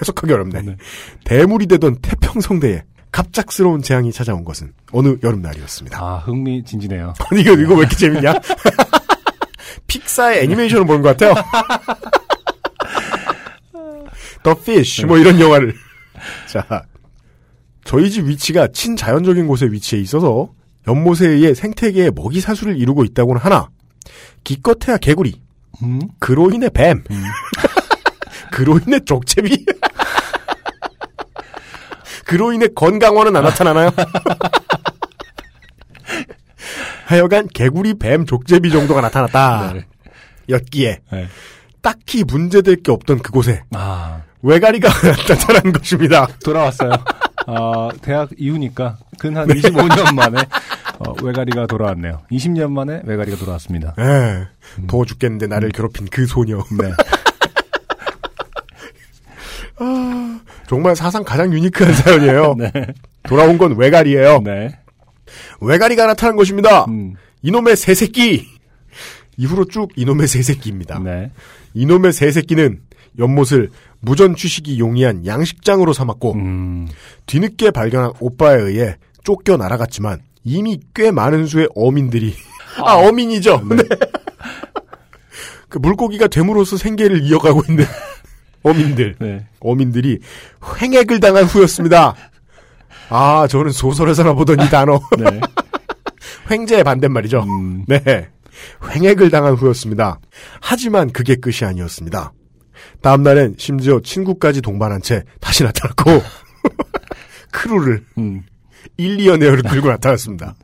해석하기 어렵네. 네. 대물이 되던 태평성대에 갑작스러운 재앙이 찾아온 것은 어느 여름날이었습니다. 아, 흥미진진해요. (laughs) 아니 이거 이거 왜 이렇게 재밌냐? (laughs) 픽사의 애니메이션을 보는 것 같아요. (laughs) 더 피쉬 뭐 이런 영화를. 자, 저희 집 위치가 친자연적인 곳에 위치해 있어서 연못에 의해 생태계의 먹이 사수를 이루고 있다고는 하나 기껏해야 개구리, 음? 그로 인해 뱀, 그로 인해 족제비, 그로 인해 건강원은 안 나타나나요? (laughs) 하여간 개구리, 뱀, 족제비 정도가 나타났다. 네. 였기에 네. 딱히 문제될 게 없던 그곳에 아, 외가리가 (laughs) 나타난 것입니다. 돌아왔어요. 아, 대학 이후니까 근 한 25년 만에 어, 외가리가 돌아왔네요. 20년 만에 외가리가 돌아왔습니다. 예. 더워 죽겠는데 나를 괴롭힌 그 소녀. 네. (laughs) 정말 사상 가장 유니크한 (laughs) 사연이에요. 네. 돌아온 건 외가리예요. 네. 외가리가 나타난 것입니다. 음, 이놈의 새 새끼. 이후로 쭉 이놈의 새 새끼입니다. 네. 이놈의 새 새끼는 연못을 무전 취식이 용이한 양식장으로 삼았고 음, 뒤늦게 발견한 오빠에 의해 쫓겨 날아갔지만 이미 꽤 많은 수의 어민들이 아, 어민이죠. (laughs) 네. 그 물고기가 됨으로써 생계를 이어가고 있는 어민들 네. 어민들이 횡액을 당한 후였습니다. 아 저는 소설에서나 보던 이 단어 (laughs) 네. 횡재의 반대말이죠. 음, 네. 횡액을 당한 후였습니다. 하지만 그게 끝이 아니었습니다. 다음날엔 심지어 친구까지 동반한 채 다시 나타났고, (laughs) 크루를 음, 1, 2연 에어를 끌고 나타났습니다.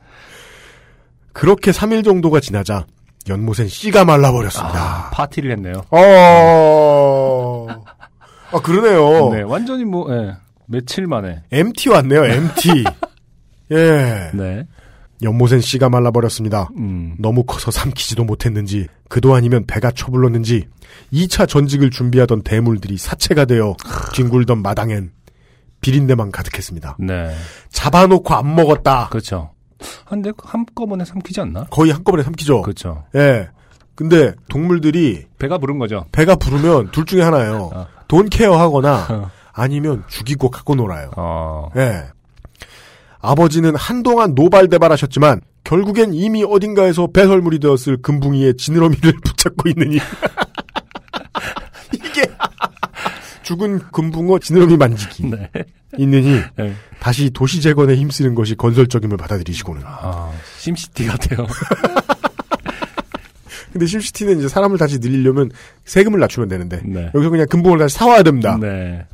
그렇게 3일 정도가 지나자 연못엔 씨가 말라버렸습니다. 아, 파티를 했네요. 어, 아, 그러네요. 네, 완전히 뭐, 예, 며칠 만에. MT 왔네요, MT. (laughs) 예. 네. 연못엔 씨가 말라버렸습니다. 음, 너무 커서 삼키지도 못했는지 그도 아니면 배가 처불렀는지 2차 전직을 준비하던 대물들이 사체가 되어 뒹굴던 마당엔 비린내만 가득했습니다. 네. 잡아놓고 안 먹었다. 그렇죠. 아, 근데 한꺼번에 삼키지 않나? 거의 한꺼번에 삼키죠. 그렇죠. 예. 근데 동물들이 배가 부른 거죠. 배가 부르면 둘 중에 하나예요. 어. 돈 케어하거나 (laughs) 아니면 죽이고 갖고 놀아요. 어, 예. 아버지는 한동안 노발대발하셨지만 결국엔 이미 어딘가에서 배설물이 되었을 금붕이의 지느러미를 (laughs) 붙잡고 있느니 (laughs) 이게 죽은 금붕어 지느러미 만지기 네. 있느니 네. 다시 도시 재건에 힘쓰는 것이 건설적임을 받아들이시고는 아, 심시티 같아요. 근데 심시티는 이제 사람을 다시 늘리려면 세금을 낮추면 되는데 네. 여기서 그냥 금붕어를 다시 사와야 됩니다. 네.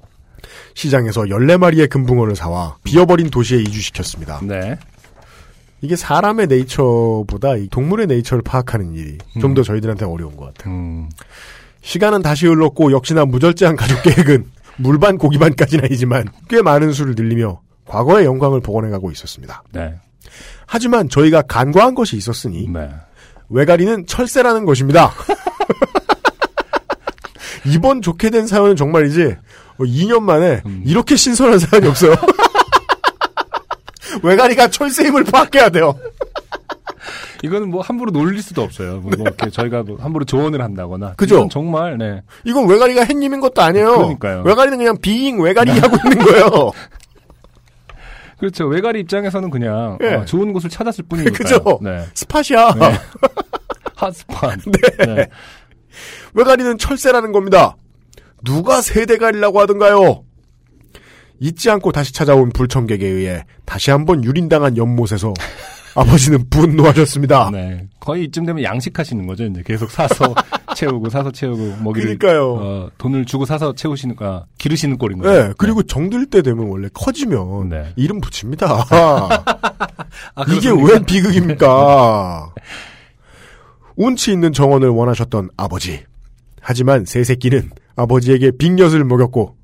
시장에서 14마리의 금붕어를 사와 비어버린 도시에 이주시켰습니다. 네. 이게 사람의 네이처보다 이 동물의 네이처를 파악하는 일이 좀더 저희들한테 어려운 것 같아요. 음, 시간은 다시 흘렀고 역시나 무절제한 가족 계획은 (laughs) 물반 고기반까지는 아니지만 꽤 많은 수를 늘리며 과거의 영광을 복원해가고 있었습니다. 네. 하지만 저희가 간과한 것이 있었으니 네. 외가리는 철새라는 것입니다. (laughs) 이번 좋게 된 사연은 정말이지 2년 만에 음. 이렇게 신선한 사연이 없어요. (laughs) 외가리가 철새임을 파악해야 돼요. 이거는 뭐 함부로 놀릴 수도 없어요. 뭐 이렇게 저희가 뭐 함부로 조언을 한다거나. 그죠? 이건 정말, 네. 이건 외가리가 햇님인 것도 아니에요. 그러니까요. 외가리는 그냥 비잉 외가리 하고 있는 거예요. (laughs) 그렇죠. 외가리 입장에서는 그냥 예. 어, 좋은 곳을 찾았을 뿐이니까요. (laughs) 그죠? 네. 스팟이야. 네. (laughs) 핫스팟. 네. 외가리는 철새라는 겁니다. 누가 세대가리라고 하던가요? 잊지 않고 다시 찾아온 불청객에 의해 다시 한번 유린당한 연못에서 (laughs) 아버지는 분노하셨습니다. 네. 거의 이쯤 되면 양식하시는 거죠. 이제 계속 사서 채우고 사서 채우고 먹이를 그러니까요. 어, 돈을 주고 사서 채우시는 거 기르시는 꼴인 네, 거예요. 그리고 정들 때 되면 원래 커지면 네. 이름 붙입니다. (laughs) 아, 이게? 왜 비극입니까? (laughs) 운치 있는 정원을 원하셨던 아버지. 하지만 새 새끼는 아버지에게 빅엿을 먹였고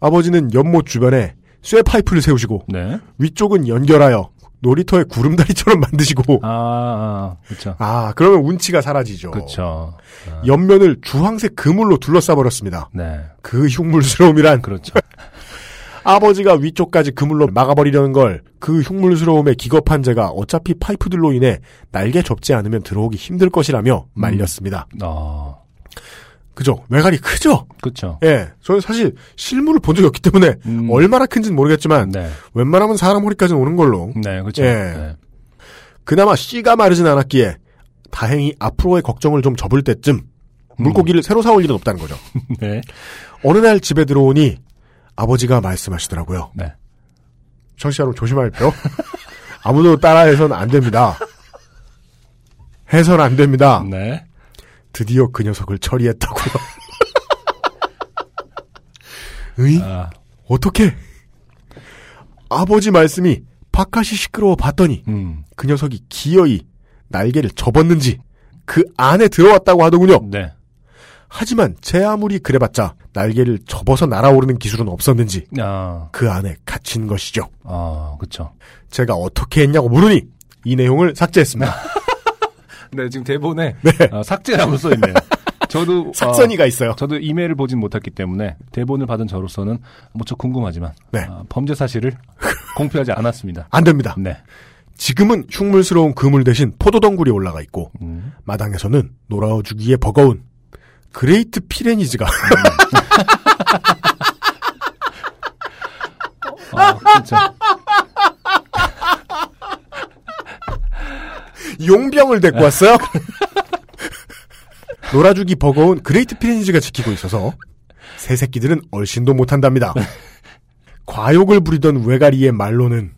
아버지는 연못 주변에 쇠 파이프를 세우시고 네. 위쪽은 연결하여 놀이터의 구름다리처럼 (laughs) 만드시고 아, 아 그렇죠. 아 그러면 운치가 사라지죠. 그렇죠. 옆면을 주황색 그물로 둘러싸 버렸습니다. 네. 그 흉물스러움이란 그렇죠. (laughs) 아버지가 위쪽까지 그물로 막아버리려는 걸 그 흉물스러움에 기겁한 제가 어차피 파이프들로 인해 날개 접지 않으면 들어오기 힘들 것이라며 말렸습니다. 어, 그죠? 외갈이 크죠? 그렇죠. 예. 저는 사실 실물을 본 적이 없기 때문에 음. 얼마나 큰지는 모르겠지만 네. 웬만하면 사람 허리까지는 오는 걸로 네, 그렇죠. 예. 네. 그나마 씨가 마르진 않았기에 다행히 앞으로의 걱정을 좀 접을 때쯤 물고기를 새로 사올 일은 없다는 거죠. (laughs) 네. 어느 날 집에 들어오니 아버지가 말씀하시더라고요. 네. 청취자 여러분 조심할게요. 아무도 따라해서는 안 됩니다. 해서는 안 됩니다. 네. 드디어 그 녀석을 처리했다고요. (laughs) 의? 아, 어떻게? 아버지 말씀이 바깥이 시끄러워 봤더니 음. 그 녀석이 기어이 날개를 접었는지 그 안에 들어왔다고 하더군요. 네. 하지만 제 아무리 그래봤자 날개를 접어서 날아오르는 기술은 없었는지 아, 그 안에 갇힌 것이죠. 아, 그렇죠. 제가 어떻게 했냐고 물으니 이 내용을 삭제했습니다. (laughs) 네, 지금 대본에 네. 어, 삭제라고 써 있네요. (laughs) 저도 어, 삭선이가 있어요. 저도 이메일을 보진 못했기 때문에 대본을 받은 저로서는 무척 궁금하지만 네. 어, 범죄 사실을 공표하지 않았습니다. 안 됩니다. 네. 지금은 흉물스러운 그물 대신 포도덩굴이 올라가 있고 음. 마당에서는 놀아 주기에 버거운 그레이트 피레니즈가 (laughs) 어, 진짜. 용병을 데리고 왔어요. (laughs) 놀아주기 버거운 그레이트 피레니즈가 지키고 있어서 새 새끼들은 얼씬도 못한답니다. 과욕을 부리던 외가리의 말로는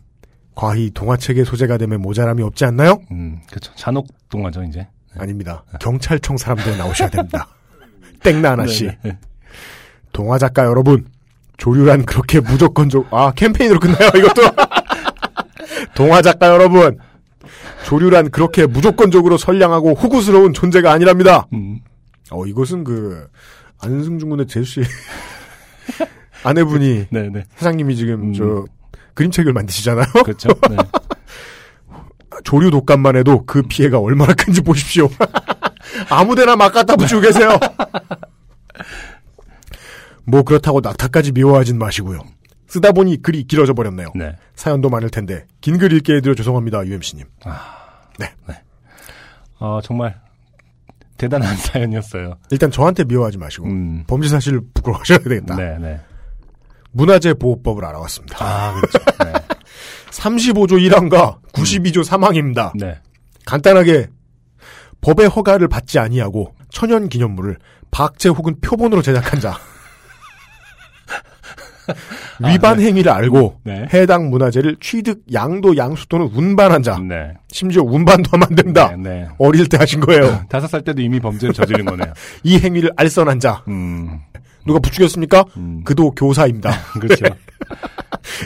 과히 동화책의 소재가 되면 모자람이 없지 않나요? 음, 그렇죠. 잔혹 동화죠 이제. 아닙니다. 경찰청 사람들 나오셔야 됩니다. (laughs) 땡나나 씨. 네, 네. 동화 작가 여러분, 조류란 그렇게 무조건적, 아, 캠페인으로 끝나요, 이것도. (laughs) 동화 작가 여러분, 조류란 그렇게 무조건적으로 선량하고 호구스러운 존재가 아니랍니다. 음, 어, 이것은 그, 안승준 군의 제수씨 (laughs) 아내분이, (laughs) 네, 네. 사장님이 지금 음. 저, 그림책을 만드시잖아요? 그렇죠. 네. (laughs) 조류 독감만 해도 그 피해가 얼마나 큰지 보십시오. 아무데나 막 갖다 붙이고 계세요. 뭐 그렇다고 낙타까지 미워하진 마시고요. 쓰다 보니 글이 길어져 버렸네요. 네. 사연도 많을 텐데 긴 글 읽게 해드려 죄송합니다, UMC님. 어, 정말 대단한 (laughs) 사연이었어요. 일단 저한테 미워하지 마시고 음. 범죄 사실을 부끄러워하셔야 되겠다. 네, 네. 문화재 보호법을 알아왔습니다. 아, 그렇죠. 네. 35조 1항과 92조 3항입니다. 네. 간단하게 법의 허가를 받지 아니하고 천연 기념물을 박제 혹은 표본으로 제작한 자 (laughs) 위반 행위를 알고 네. 해당 문화재를 취득, 양도, 양수 또는 운반한 자 네. 심지어 운반도 하면 안 된다. 네, 네. 어릴 때 하신 거예요. (laughs) 다섯 살 때도 이미 범죄를 저지른 거네요. (laughs) 이 행위를 알선한 자 음, 누가 부추겼습니까? 음. 그도 교사입니다. 그렇죠.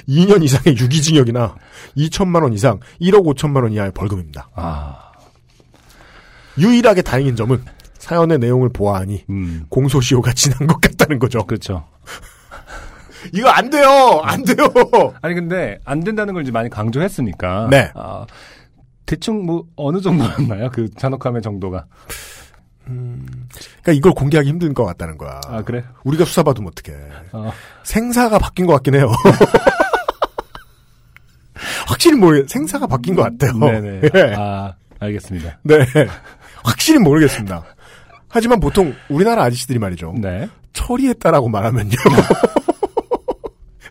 2년 이상의 유기징역이나 2천만 원 이상 1억 5천만 원 이하의 벌금입니다. 아, 유일하게 다행인 점은 사연의 내용을 보아하니 음, 공소시효가 지난 것 같다는 거죠. 그렇죠. 이거 안 돼요! 안 돼요! (laughs) 아니 근데 안 된다는 걸 이제 많이 강조했으니까. 네. 아, 대충 뭐 어느 정도였나요? 그 잔혹함의 정도가. 그러니까 이걸 공개하기 힘든 것 같다는 거야. 아 그래? 우리가 수사받으면 어떡해. 어, 생사가 바뀐 것 같긴 해요. (laughs) 확실히 모르겠, 생사가 바뀐 것 같아요. 네네. (laughs) 예. 아 알겠습니다. 네. 확실히 모르겠습니다. 하지만 보통 우리나라 아저씨들이 말이죠. 네. 처리했다라고 말하면요.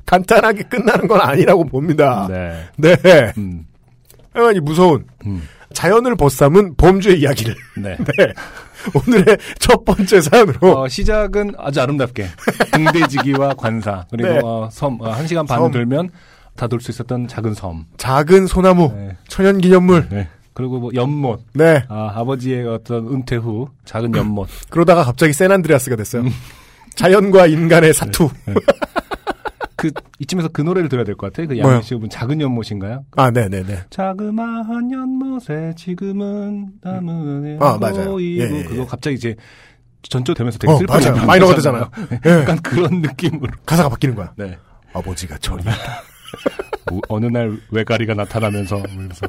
간단하게 끝나는 건 아니라고 봅니다. 네. 네. 음, 하여간이 무서운 음, 자연을 벗삼은 범죄 이야기를. 네. (laughs) 네. 오늘의 첫 번째 사연으로. 어, 시작은 아주 아름답게 등대지기와 관사 그리고 네. 어, 섬 어, 한 시간 반 섬. 돌면 다 돌 수 있었던 작은 섬. 작은 소나무, 네. 천연기념물. 네. 그리고 뭐 연못. 네. 아, 아버지의 어떤 은퇴 후 작은 연못. 그러다가 갑자기 샌안드레아스가 됐어요. 음. 자연과 인간의 사투. 그 이쯤에서 그 노래를 들어야 될 것 같아요. 그? 양현 씨분 작은 연못인가요? 아, 네 네 네. 자그마한 연못에 지금은 나무는 아, 맞아요. 보이고 예, 예, 예. 그거 갑자기 이제 전조되면서 되게 어, 슬픈 맞아요. 마이너가 되잖아요. (laughs) 예. 약간 그런 느낌으로. 가사가 바뀌는 거야. 네. 아버지가. 오- 어느 날 외가리가 나타나면서 그래서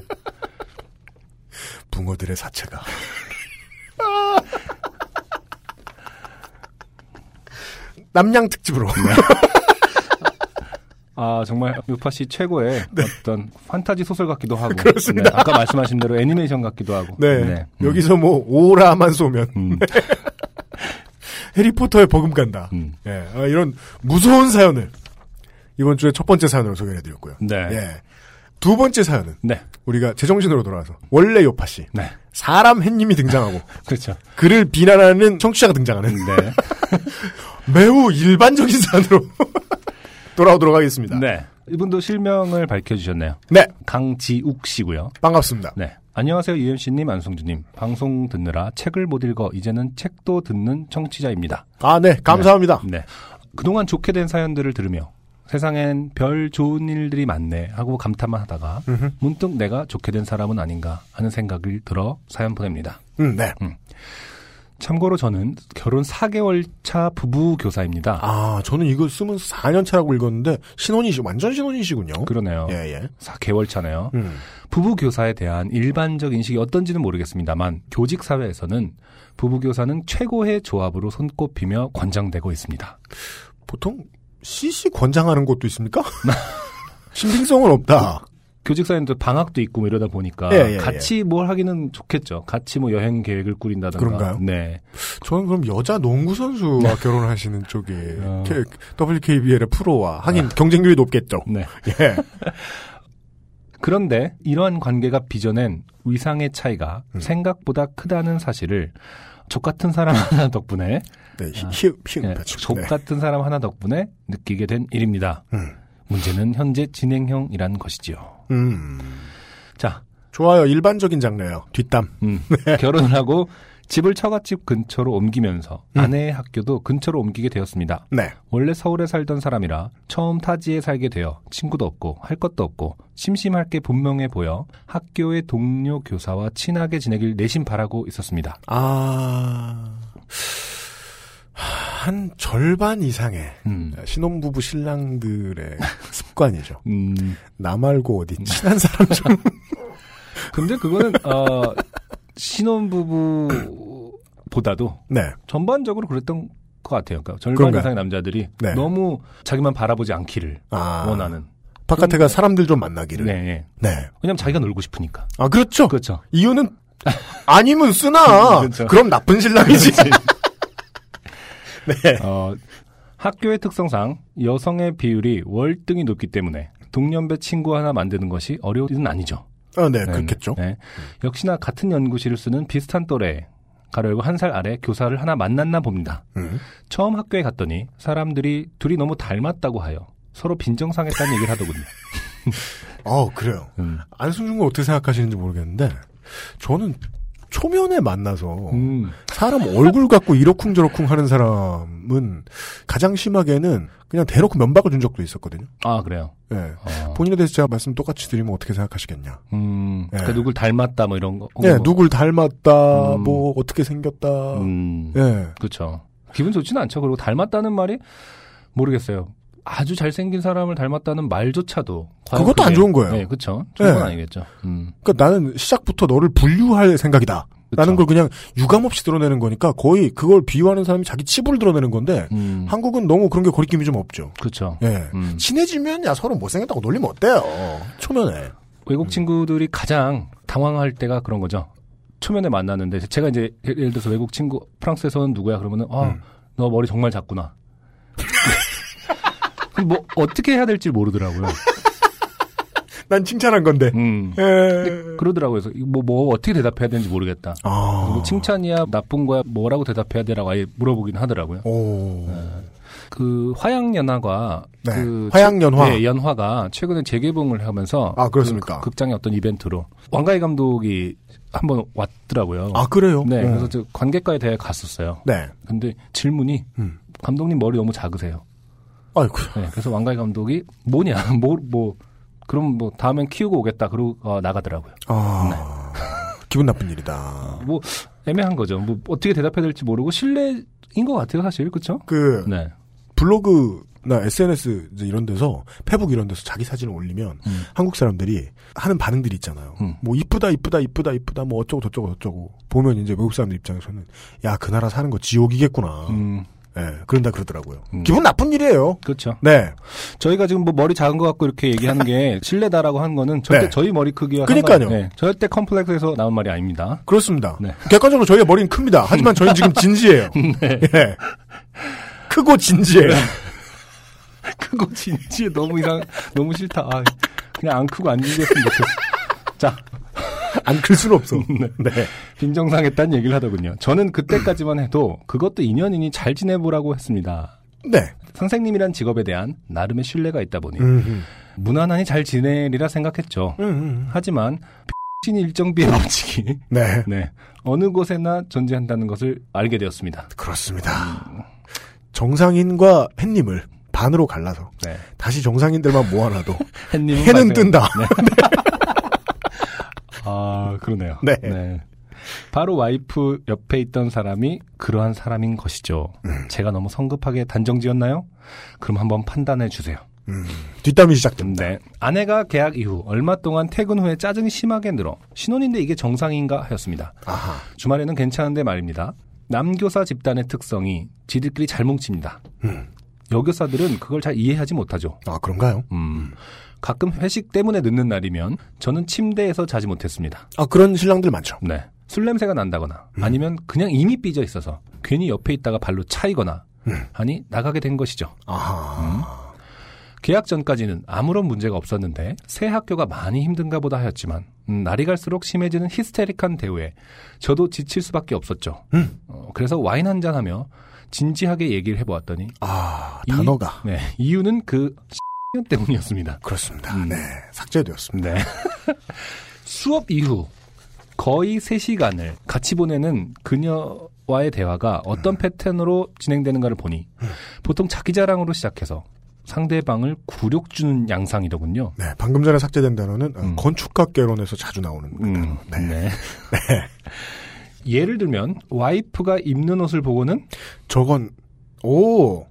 붕어들의 사체가. (laughs) 남양 특집으로. 아 정말 유파 씨 최고의 (laughs) 어떤 판타지 소설 같기도 하고 네. 그렇습니다. 네, 아까 말씀하신 대로 애니메이션 같기도 하고 네. 음. 여기서 뭐, 오라만 쏘면. 음, (laughs) 해리포터의 버금 간다. 음. 예, 아, 이런 무서운 사연을 이번 주에 첫 번째 사연으로 소개해드렸고요. 네. 예. 두 번째 사연은 네. 우리가 제정신으로 돌아와서 원래 요파 씨 네. 사람 햇님이 등장하고 (laughs) 그렇죠. 그를 비난하는 청취자가 등장하는 네. 매우 일반적인 사연으로 돌아오도록 하겠습니다. 네. 이분도 실명을 밝혀주셨네요. 네, 강지욱 씨고요. 반갑습니다. 네. 안녕하세요, 유엠씨님, 안성주님. 방송 듣느라 책을 못 읽어 이제는 책도 듣는 청취자입니다. 아, 네, 감사합니다. 네. 그동안 좋게 된 사연들을 들으며 세상엔 별 좋은 일들이 많네 하고 감탄만 하다가 음흠. 문득 내가 좋게 된 사람은 아닌가 하는 생각이 들어 사연 보냅니다. 음, 네. 참고로 저는 결혼 4개월 차 부부 교사입니다. 아, 저는 이거 쓰면서 4년 차라고 읽었는데 신혼이시 완전 신혼이시군요. 그러네요. 예, 예. 4개월 차네요. 음. 부부 교사에 대한 일반적 인식이 어떤지는 모르겠습니다만 교직 사회에서는 부부 교사는 최고의 조합으로 손꼽히며 권장되고 있습니다. 보통 CC 권장하는 곳도 있습니까? (laughs) 신빙성은 없다. 교직 사회도 방학도 있고 뭐 이러다 보니까 예, 예, 같이 뭘 하기는 좋겠죠. 같이 뭐 여행 계획을 꾸린다든가. 그런가요? 네. 저는 그럼 여자 농구 선수와 결혼하시는 쪽이 어. K- WKBL의 프로와 하긴 경쟁률이 높겠죠. 네. 예. (laughs) 그런데 이러한 관계가 빚어낸 위상의 차이가 음. 생각보다 크다는 사실을 족 같은 사람 (laughs) 하나 덕분에 네, 히- 아. 히읗, 히읗 예, 받침. 족 네. 같은 사람 하나 덕분에 느끼게 된 일입니다. 음. 문제는 현재 진행형이란 것이지요. 음. 자, 좋아요. 일반적인 장르예요. 뒷담. 음, (laughs) 결혼을 하고 집을 처갓집 근처로 옮기면서 음. 아내의 학교도 근처로 옮기게 되었습니다. 네. 원래 서울에 살던 사람이라 처음 타지에 살게 되어 친구도 없고 할 것도 없고 심심할 게 분명해 보여 학교의 동료 교사와 친하게 지내길 내심 바라고 있었습니다. 아, 한 절반 이상의 음, 신혼부부 신랑들의 (laughs) 습관이죠. 음, 나 말고 어디 친한 사람 좀. (laughs) 근데 그거는 어, 신혼부부보다도 네. 전반적으로 그랬던 것 같아요. 그러니까 절반 그런가요? 이상의 남자들이 네. 너무 자기만 바라보지 않기를 아. 원하는. 바깥에가 사람들 좀 만나기를. 네, 네. 네. 왜냐면 자기가 놀고 싶으니까. 아, 그렇죠. 그렇죠. 이유는 아니면 쓰나. (laughs) 그렇죠. 그럼 나쁜 신랑이지. (laughs) 네. 어, 학교의 특성상 여성의 비율이 월등히 높기 때문에 동년배 친구 하나 만드는 것이 어려운 일은 아니죠. 아, 네, 네, 그렇겠죠. 네. 역시나 같은 연구실을 쓰는 비슷한 또래, 가로열고 한 살 아래 교사를 하나 만났나 봅니다. 음. 처음 학교에 갔더니 사람들이 둘이 너무 닮았다고 하여 서로 빈정상했다는 얘기를 하더군요. 어, (laughs) 그래요. 음. 안승준 군 어떻게 생각하시는지 모르겠는데, 저는 초면에 만나서 음, 사람 얼굴 갖고 이러쿵저러쿵 하는 사람은 가장 심하게는 그냥 대놓고 면박을 준 적도 있었거든요. 아, 그래요. 예. 어, 본인에 대해서 제가 말씀 똑같이 드리면 어떻게 생각하시겠냐. 음, 예. 그러니까 누굴 닮았다 뭐 이런 거. 예, 뭐, 누굴 닮았다, 음. 뭐, 어떻게 생겼다. 음, 예. 그렇죠. 기분 좋지는 않죠. 그리고 닮았다는 말이 모르겠어요. 아주 잘생긴 사람을 닮았다는 말조차도 그것도 안 그게- 좋은 거예요. 네, 그렇죠. 좋은 건 네. 아니겠죠. 음, 그니까 나는 시작부터 너를 분류할 생각이다. 라는 걸 그쵸. 그냥 유감 없이 드러내는 거니까 거의 그걸 비유하는 사람이 자기 치부를 드러내는 건데, 음, 한국은 너무 그런 게 거리낌이 좀 없죠. 그렇죠. 예. 음. 친해지면 야 서로 못생겼다고 놀리면 어때요? 초면에. 외국 친구들이 가장 당황할 때가 그런 거죠. 초면에 만났는데 제가 이제 예를 들어서 외국 친구 프랑스에서는 누구야 그러면은 아, 음. 너 머리 정말 작구나. (laughs) 뭐 어떻게 해야 될지 모르더라고요. (laughs) 난 칭찬한 건데. 음. 예. 그러더라고요. 그래서 뭐, 뭐 어떻게 대답해야 되는지 모르겠다. 아. 뭐 칭찬이야 나쁜 거야 뭐라고 대답해야 되라고 아예 물어보긴 하더라고요. 오. 그 화양연화가 네. 그 화양연화. 네, 연화가 최근에 재개봉을 하면서 아, 그렇습니까? 그 극장의 어떤 이벤트로 왕가희 감독이 한번 왔더라고요. 아, 그래요? 네, 어. 그래서 저 관객과의 대회에 갔었어요. 네. 근데 질문이 음. 감독님 머리 너무 작으세요. 아이고. 네, 그래서 왕가희 감독이 뭐냐, (laughs) 뭐, 뭐, 그럼 뭐 다음엔 키우고 오겠다. 그러고 어, 나가더라고요. 아. 기분 나쁜 일이다. (laughs) 뭐 애매한 거죠. 뭐 어떻게 대답해야 될지 모르고 신뢰인 것 같아요, 사실 그렇죠? 그, 네. 블로그 나 SNS 이제 이런 데서, 페북 이런 데서 자기 사진을 올리면, 음. 한국 사람들이 하는 반응들이 있잖아요. 음. 뭐, 이쁘다, 이쁘다, 이쁘다, 이쁘다, 뭐, 어쩌고 저쩌고 저쩌고. 보면 이제 외국 사람들 입장에서는, 야, 그 나라 사는 거 지옥이겠구나. 음, 예, 그런다 그러더라고요. 음. 기분 나쁜 일이에요. 그렇죠. 네. 저희가 지금 뭐 머리 작은 것 같고 이렇게 얘기하는 게 (laughs) 실례다라고 한 거는 절대 네. 저희 머리 크기와 그러니까요. 상관- 네, 절대 컴플렉스에서 나온 말이 아닙니다. 그렇습니다. 네. 객관적으로 저희의 머리는 큽니다. 하지만 저희는 지금 (laughs) 진지해요. 네. 예. 크고 진지해요. 크고 진지해 너무 이상 너무 싫다. 아, 그냥 안 크고 안 진지했으면 좋겠어. 자, (laughs) 안 클 수는 없어. 네. 빈정상했다는 얘기를 하더군요. 저는 그때까지만 해도 그것도 인연이니 잘 지내보라고 했습니다. 네. 선생님이란 직업에 대한 나름의 신뢰가 있다 보니 음, 무난하니 잘 지내리라 생각했죠. 음, 음. 하지만 신 일정비의 법칙이 (laughs) 네. 네 어느 곳에나 존재한다는 것을 알게 되었습니다. 그렇습니다. 정상인과 햇님을 반으로 갈라서 네. 다시 정상인들만 모아놔도 (laughs) 햇님은 해는 뜬다. 아 그러네요. 네. 바로 와이프 옆에 있던 사람이 그러한 사람인 것이죠. 제가 너무 성급하게 단정 지었나요? 그럼 한번 판단해 주세요. 뒷담이 시작됩니다. 네. 아내가 계약 이후 얼마 동안 퇴근 후에 짜증이 심하게 늘어 신혼인데 이게 정상인가 하였습니다. 아하. 주말에는 괜찮은데 말입니다. 남교사 집단의 특성이 지들끼리 잘 뭉칩니다. 음. 여교사들은 그걸 잘 이해하지 못하죠. 아, 그런가요? 음. 가끔 회식 때문에 늦는 날이면 저는 침대에서 자지 못했습니다. 아, 그런 신랑들 많죠. 네. 술 냄새가 난다거나 아니면 그냥 이미 삐져 있어서 괜히 옆에 있다가 발로 차이거나 하니 나가게 된 것이죠. 아하. 계약 전까지는 아무런 문제가 없었는데 새 학교가 많이 힘든가 보다 하였지만 음, 날이 갈수록 심해지는 히스테릭한 대우에 저도 지칠 수밖에 없었죠. 음. 어, 그래서 와인 한 잔 하며 진지하게 얘기를 해보았더니 아, 이- 단어가. 네, 이유는 그 X 때문이었습니다. 그렇습니다. 음. 네. 삭제되었습니다. 네. (laughs) 수업 이후 거의 3시간을 같이 보내는 그녀와의 대화가 어떤 패턴으로 진행되는가를 보니 보통 자기 자랑으로 시작해서 상대방을 굴욕 주는 양상이더군요. 네. 방금 전에 삭제된 단어는 어, 음. 건축학개론에서 자주 나오는 음, 단어. 네. 네. 예를 들면 와이프가 입는 옷을 보고는 저건, 오,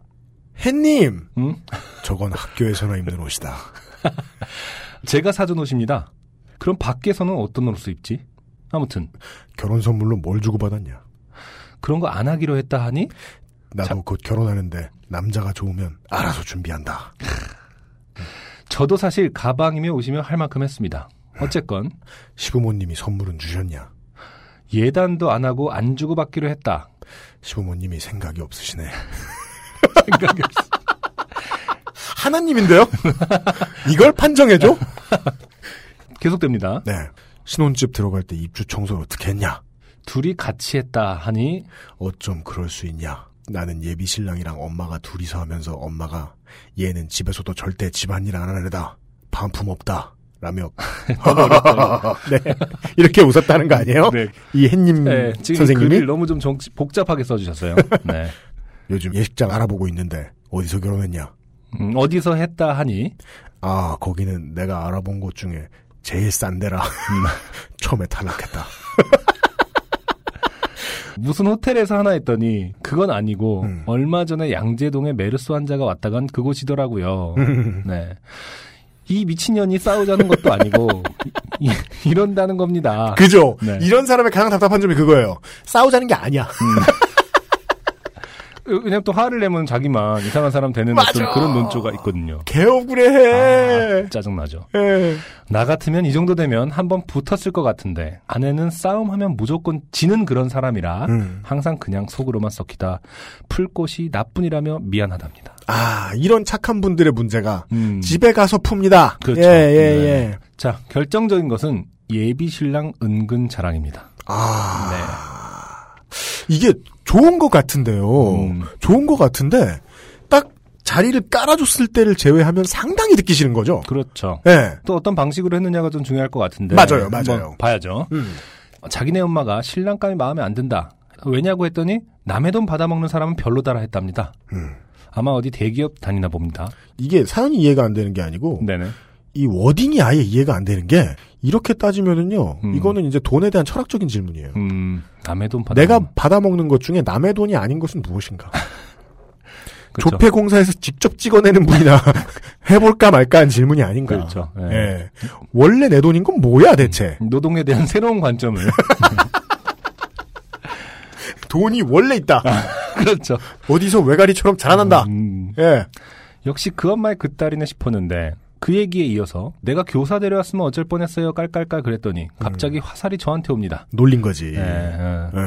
햇님! 음, 저건 학교에서나 입는 옷이다. (laughs) 제가 사준 옷입니다. 그럼 밖에서는 어떤 옷을 입지? 아무튼 결혼 선물로 뭘 주고 받았냐? 그런 거 안 하기로 했다 하니 나도 곧 결혼하는데 남자가 좋으면 알아서 준비한다. (laughs) 저도 사실 가방이며 옷이며 할 만큼 했습니다. 어쨌건 (laughs) 시부모님이 선물은 주셨냐? 예단도 안 하고 안 주고 받기로 했다. 시부모님이 생각이 없으시네. 생각이 (laughs) 없어. 하나님인데요? 이걸 판정해줘? (laughs) 계속됩니다. 네. 신혼집 들어갈 때 입주 청소를 어떻게 했냐? 둘이 같이 했다 하니 어쩜 그럴 수 있냐? 나는 예비 신랑이랑 엄마가 둘이서 하면서 엄마가 얘는 집에서도 절대 집안일 안 하는 애다. 반품 없다. 라며 (laughs) 네. 이렇게 웃었다는 거 아니에요? 네. 이 햇님 네, 지금 이 선생님이 글을 너무 좀 정- 복잡하게 써주셨어요. 네. 요즘 예식장 알아보고 있는데 어디서 결혼했냐? 음, 어디서 했다 하니 아 거기는 내가 알아본 곳 중에 제일 싼 데라 (laughs) 처음에 탈락했다. (laughs) 무슨 호텔에서 하나 했더니 그건 아니고 음. 얼마 전에 양재동에 메르스 환자가 왔다 간 그곳이더라고요. 네. 이 미친년이 싸우자는 것도 아니고 (laughs) 이, 이런다는 겁니다. 그죠? 네. 이런 사람의 가장 답답한 점이 그거예요. 싸우자는 게 아니야. 왜냐면 또 화를 내면 자기만 이상한 사람 되는 어떤 맞아. 그런 논조가 있거든요. 개 억울해. 아, 짜증나죠. 예. 나 같으면 이 정도 되면 한번 붙었을 것 같은데 아내는 싸움하면 무조건 지는 그런 사람이라 음. 항상 그냥 속으로만 썩히다 풀꽃이 나뿐이라며 미안하답니다. 아 이런 착한 분들의 문제가 음. 집에 가서 풉니다. 그렇죠. 예, 예, 네. 예. 자 결정적인 것은 예비 신랑 은근 자랑입니다. 아 네. 이게 좋은 것 같은데요. 음. 좋은 것 같은데 딱 자리를 깔아줬을 때를 제외하면 상당히 듣기 싫은 거죠. 그렇죠. 예. 또 어떤 방식으로 했느냐가 좀 중요할 것 같은데 맞아요, 맞아요. 봐야죠. 음. 자기네 엄마가 신랑감이 마음에 안 든다. 왜냐고 했더니 남의 돈 받아먹는 사람은 별로다라 했답니다. 음. 아마 어디 대기업 다니나 봅니다. 이게 사연이 이해가 안 되는 게 아니고 네네. 이 워딩이 아예 이해가 안 되는 게 이렇게 따지면은요. 음. 이거는 이제 돈에 대한 철학적인 질문이에요. 음, 남의 돈 받아. 내가 받아먹는 것 중에 남의 돈이 아닌 것은 무엇인가? (laughs) 그렇죠. 조폐공사에서 직접 찍어내는 분이나 (laughs) 해볼까 말까 한 질문이 아닌가. 그렇죠. 예. 예. 원래 내 돈인 건 뭐야 대체? 노동에 대한 (laughs) 새로운 관점을. 돈이 원래 있다. 그렇죠. 어디서 외가리처럼 자라난다. 음, 예. 역시 그 엄마의 그 딸이네 싶었는데 그 얘기에 이어서 내가 교사 데려왔으면 어쩔 뻔했어요 깔깔깔 그랬더니 갑자기 화살이 저한테 옵니다. 놀린 거지. 예, 예. 예.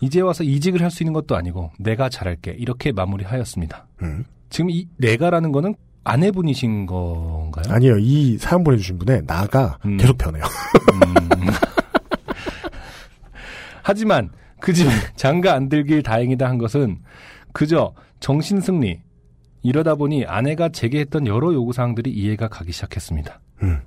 이제 와서 이직을 할 수 있는 것도 아니고 내가 잘할게 이렇게 마무리하였습니다. 음. 지금 이 내가라는 거는 아내분이신 건가요? 아니요. 이 사연 보내주신 분의 나가 음. 계속 변해요. 음. (laughs) 하지만 그 집에 장가 안 들길 다행이다 한 것은 그저 정신승리 이러다 보니 아내가 제게 했던 여러 요구사항들이 이해가 가기 시작했습니다. 음.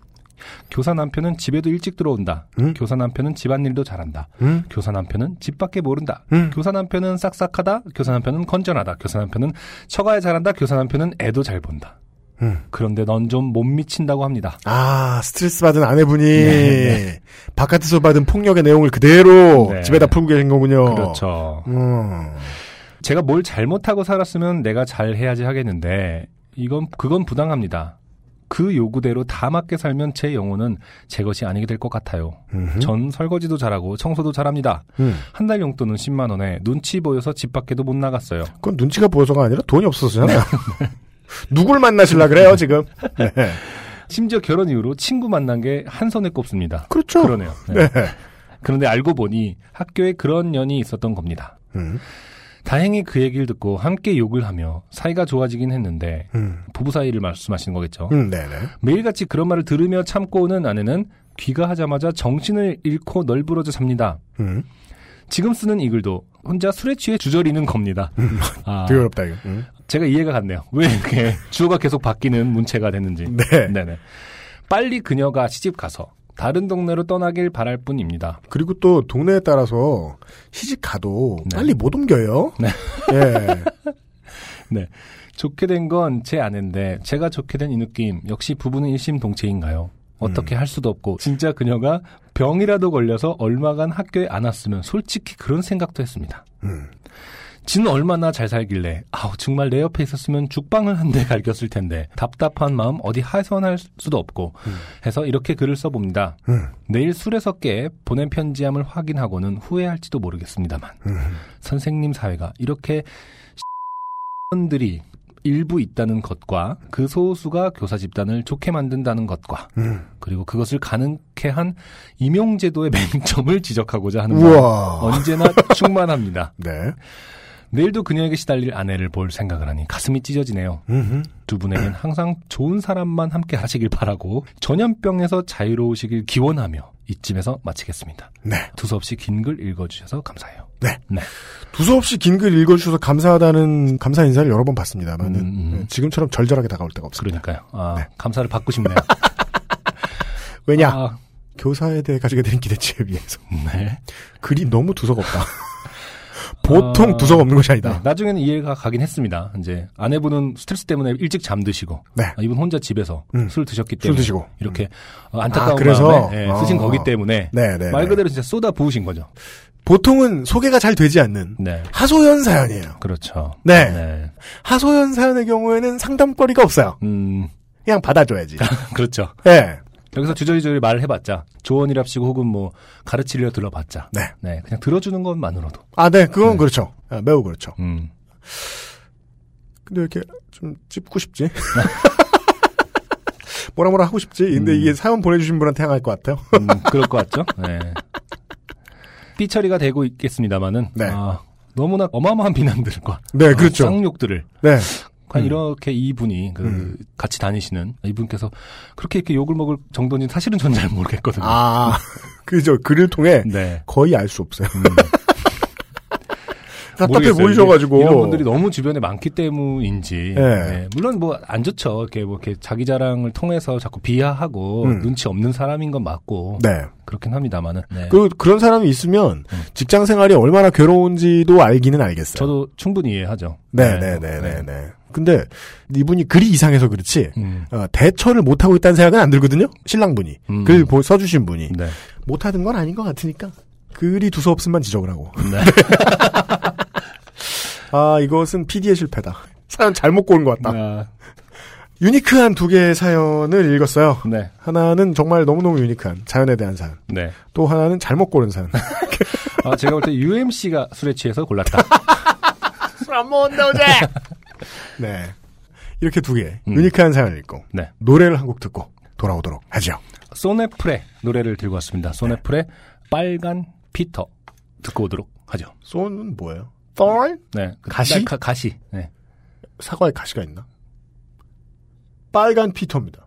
교사 남편은 집에도 일찍 들어온다. 음. 교사 남편은 집안일도 잘한다. 음? 교사 남편은 집 밖에 모른다. 음. 교사 남편은 싹싹하다. 교사 남편은 건전하다. 교사 남편은 처가에 잘한다. 교사 남편은 애도 잘 본다. 음. 그런데 넌 좀 못 미친다고 합니다. 아, 스트레스 받은 아내분이 네, 바깥에서 받은 폭력의 내용을 그대로 네. 집에다 풀고 계신 거군요. 그렇죠. 음. 제가 뭘 잘못하고 살았으면 내가 잘 해야지 하겠는데 이건 그건 부당합니다. 그 요구대로 다 맞게 살면 제 영혼은 제 것이 아니게 될 것 같아요. 음흠. 전 설거지도 잘하고 청소도 잘합니다. 음. 한달 용돈은 10만 원에 눈치 보여서 집 밖에도 못 나갔어요. 그건 눈치가 보여서가 아니라 돈이 없어서잖아요. (laughs) 누굴 만나실라 그래요, 지금? (laughs) 네. 심지어 결혼 이후로 친구 만난 게 한 손에 꼽습니다. 그렇죠. 그러네요. 네. 네. 그런데 알고 보니 학교에 그런 년이 있었던 겁니다. 음. 다행히 그 얘기를 듣고 함께 욕을 하며 사이가 좋아지긴 했는데 음. 부부 사이를 말씀하시는 거겠죠. 음. 매일같이 그런 말을 들으며 참고 오는 아내는 귀가하자마자 정신을 잃고 널브러져 잡니다. 음. 지금 쓰는 이 글도 혼자 술에 취해 주저리는 겁니다. 아, (laughs) 되게 어렵다, 이거. 음. 제가 이해가 갔네요. 왜 이렇게 주어가 계속 바뀌는 문체가 됐는지. 네. 네네. 빨리 그녀가 시집 가서 다른 동네로 떠나길 바랄 뿐입니다. 그리고 또 동네에 따라서 시집 가도 네. 빨리 못 옮겨요. 네. 예. (laughs) 좋게 된 건 제 아내인데 제가 좋게 된 이 느낌 역시 부부는 일심동체인가요? 어떻게 음. 할 수도 없고 진짜 그녀가 병이라도 걸려서 얼마간 학교에 안 왔으면 솔직히 그런 생각도 했습니다. 음. 지는 얼마나 잘 살길래 아우 정말 내 옆에 있었으면 죽방을 한 대 갈겼을 텐데 답답한 마음 어디 하소연할 수도 없고 음. 해서 이렇게 글을 써봅니다. 음. 내일 술에서 깨 보낸 편지함을 확인하고는 후회할지도 모르겠습니다만 음. 선생님 사회가 이렇게 (laughs) 들이 일부 있다는 것과 그 소수가 교사 집단을 좋게 만든다는 것과 음. 그리고 그것을 가능케 한 임용제도의 (laughs) 맹점을 지적하고자 하는 우와. 언제나 충만합니다. (laughs) 네. 내일도 그녀에게 시달릴 아내를 볼 생각을 하니 가슴이 찢어지네요. 음흠. 두 분에겐 항상 좋은 사람만 함께 하시길 바라고 전염병에서 자유로우시길 기원하며 이쯤에서 마치겠습니다. 네. 두서없이 긴 글 읽어주셔서 감사해요. 네. 네. 두서없이 긴 글 읽어주셔서 감사하다는 감사 인사를 여러 번 받습니다만은 음, 음. 네, 지금처럼 절절하게 다가올 때가 없습니다. 그러니까요. 아, 네. 감사를 받고 싶네요. 왜냐? 아, 교사에 대해 가지게 되는 기대치에 비해서 네. 글이 너무 두서가 없다. (laughs) 보통 아, 두서가 없는 것이 네, 아니다. 나중에는 이해가 가긴 했습니다. 이제 아내분은 스트레스 때문에 일찍 잠드시고 네. 아, 이분 혼자 집에서 음. 술 드셨기 술 때문에 드시고. 이렇게 어, 안타까운 아, 그래서? 마음에 예, 쓰신 어. 거기 때문에 네, 네. 말 네. 그대로 진짜 쏟아 부으신 거죠. 보통은 소개가 잘 되지 않는 네. 하소연 사연이에요. 그렇죠. 네. 네. 하소연 사연의 경우에는 상담거리가 없어요. 음, 그냥 받아줘야지. (laughs) 그렇죠. 네. 여기서 주저리주저리 말을 해봤자 조언이랍시고 혹은 뭐 가르치려 들어봤자 네. 네, 그냥 들어주는 것만으로도 아, 네. 그건 네. 그렇죠. 아, 매우 그렇죠. 음, 근데 왜 이렇게 좀 찝고 싶지? (laughs) 뭐라 뭐라 하고 싶지? 근데 음. 이게 사연 보내주신 분한테 향할 것 같아요. 음, 그럴 것 같죠. 네. 삐 처리가 되고 있겠습니다만은 네. 아, 너무나 어마어마한 비난들과 네, 그렇죠. 어, 쌍욕들을 네. 과연 음. 이렇게 이분이 그 음. 같이 다니시는 이분께서 그렇게 이렇게 욕을 먹을 정도인지 사실은 전 잘 모르겠거든요. 아, (laughs) 그죠. 글을 통해 네. 거의 알 수 없어요. 음, 답답해. 보이셔가지고. 이런 분들이 너무 주변에 많기 때문인지. 네. 네. 물론 뭐 안 좋죠. 이렇게 뭐 이렇게 자기 자랑을 통해서 자꾸 비하하고 음. 눈치 없는 사람인 건 맞고 네. 그렇긴 합니다만은. 네. 그, 그런 사람이 있으면 음. 직장 생활이 얼마나 괴로운지도 알기는 알겠어요. 저도 충분히 이해하죠. 네, 네, 네, 네, 네. 근데 이분이 글이 이상해서 그렇지 음, 어, 대처를 못 하고 있다는 생각은 안 들거든요. 신랑분이 음. 글 보- 써주신 분이 네. 못 하던 건 아닌 것 같으니까 글이 두서 없음만 지적을 하고. 네. (laughs) 아 이것은 PD의 실패다. (laughs) 사연 잘못 고른 것 같다. 아, 유니크한 두 개의 사연을 읽었어요. 네. 하나는 정말 너무너무 유니크한 자연에 대한 사연. 네. 또 하나는 잘못 고른 사연. (laughs) 아, 제가 볼 때 UMC가 술에 취해서 골랐다. (laughs) 술 안 먹었는데 어제. 네. 이렇게 두 개. 음. 유니크한 사연을 읽고 네. 노래를 한 곡 듣고 돌아오도록 하죠. 소네프레 노래를 들고 왔습니다. 소네프레 빨간 피터 듣고 오도록 하죠. 쏜은 뭐예요? Thorn? 네. 그 가시? 가, 가시. 네. 사과에 가시가 있나? 빨간 피터입니다.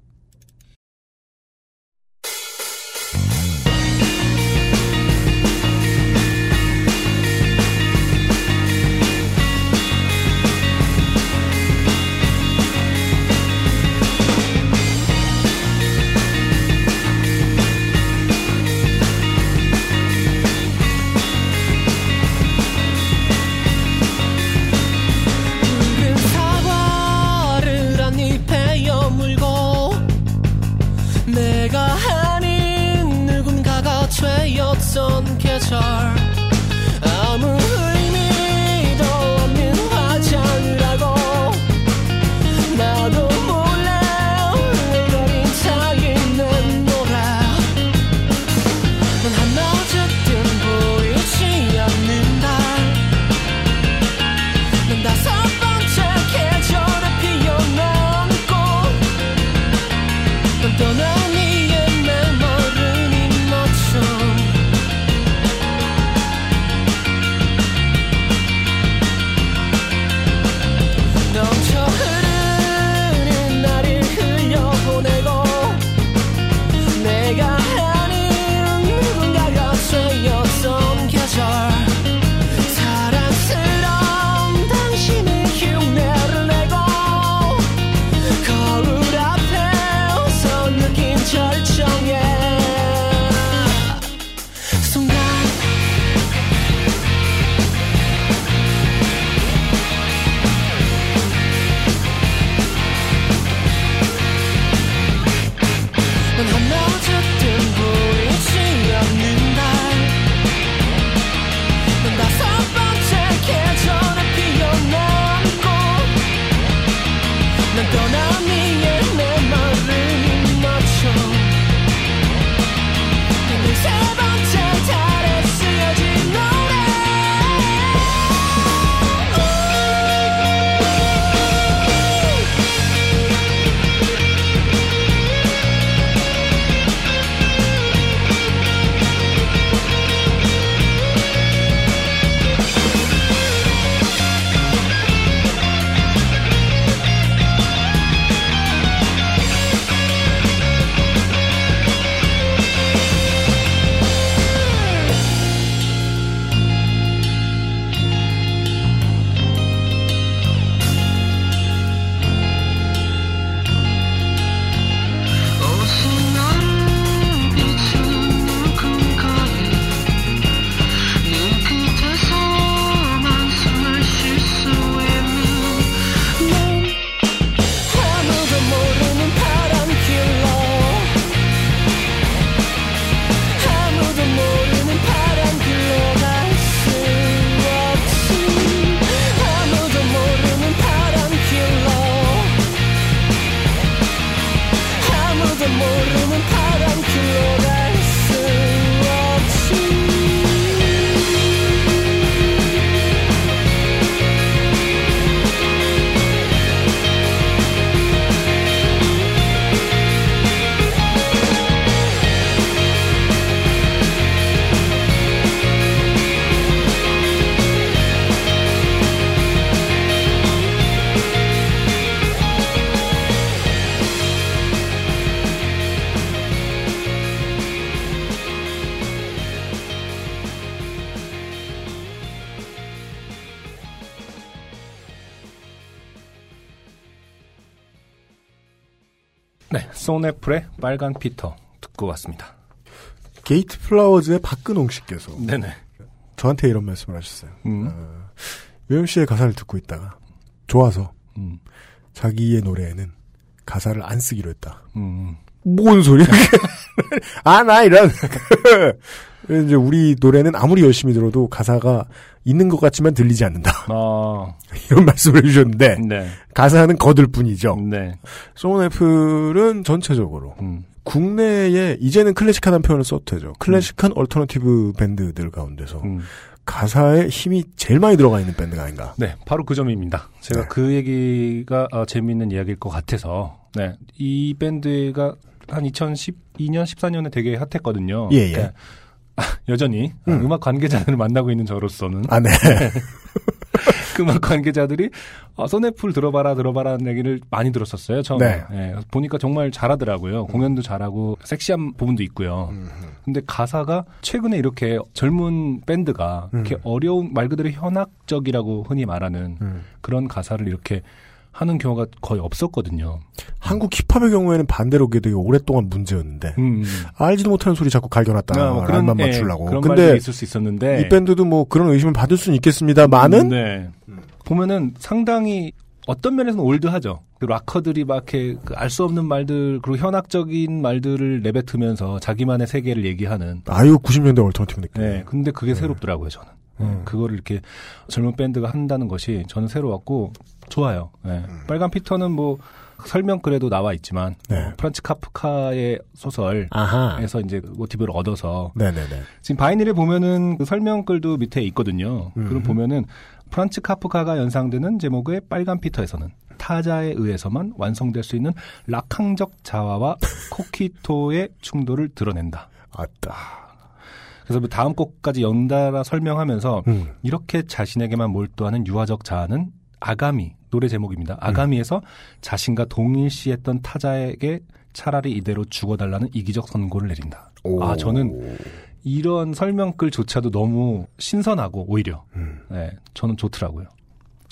쏜애플의 빨간 피터 듣고 왔습니다. 게이트 플라워즈의 박근홍 씨께서 네네. 저한테 이런 말씀을 하셨어요. 음, 유현 씨의 가사를 듣고 있다가 좋아서 음, 자기의 노래에는 가사를 안 쓰기로 했다. 음, 뭔 소리야? (laughs) 아, 나 이런. 이제 우리 노래는 아무리 열심히 들어도 가사가 있는 것 같지만 들리지 않는다. 아, (laughs) 이런 말씀을 해주셨는데 네, 가사는 거들 뿐이죠. 네, 쏜애플은 전체적으로 음, 국내에 이제는 클래식하다는 표현을 써도 되죠. 클래식한 얼터너티브 밴드들 가운데서 음. 가사에 힘이 제일 많이 들어가 있는 밴드가 아닌가. 네, 바로 그 점입니다. 제가 네. 그 얘기가 어, 재미있는 이야기일 것 같아서, 네, 이 밴드가 한 2012년, 14년에 되게 핫했거든요. 예, 예. 그러니까, 아, 여전히 아, 음. 음악 관계자들을 만나고 있는 저로서는 아, 네. (laughs) 그 음악 관계자들이 아, 소네풀 들어봐라 들어봐라는 얘기를 많이 들었었어요. 처음에 네. 예, 보니까 정말 잘하더라고요. 공연도 잘하고 섹시한 부분도 있고요. 음. 근데 가사가 최근에 이렇게 젊은 밴드가 이렇게 음. 어려운 말 그대로 현악적이라고 흔히 말하는 음. 그런 가사를 이렇게 하는 경우가 거의 없었거든요. 한국 힙합의 경우에는 반대로 그게 되게 오랫동안 문제였는데 음. 알지도 못하는 소리 자꾸 갈겨놨다. 아, 뭐 라는 만 예, 맞추려고. 그런 근데 있을 수 있었는데 이 밴드도 뭐 그런 의심을 받을 수는 있겠습니다만은 네. 보면은 상당히 어떤 면에서는 올드하죠. 그 락커들이 막 이렇게 그 알 수 없는 말들 그리고 현학적인 말들을 내뱉으면서 자기만의 세계를 얘기하는. 아유 90년대 얼터너티브 느낌. 네. 근데 그게 새롭더라고요, 저는. 음. 그거를 이렇게 젊은 밴드가 한다는 것이 저는 새로웠고 좋아요. 네. 빨간 피터는 뭐 설명글에도 나와 있지만 네. 뭐 프란츠 카프카의 소설에서 아하. 이제 모티브를 얻어서 네네네. 지금 vinyl에 보면은 그 설명글도 밑에 있거든요. 음. 그럼 보면은 프란츠 카프카가 연상되는 제목의 빨간 피터에서는 타자에 의해서만 완성될 수 있는 락항적 자화와 (laughs) 코키토의 충돌을 드러낸다. 아따. 그래서 뭐 다음 곡까지 연달아 설명하면서 음. 이렇게 자신에게만 몰두하는 유화적 자아는 아가미 노래 제목입니다. 아가미에서 자신과 동일시했던 타자에게 차라리 이대로 죽어달라는 이기적 선고를 내린다. 오. 아 저는 이런 설명글조차도 너무 신선하고 오히려 음. 네, 저는 좋더라고요.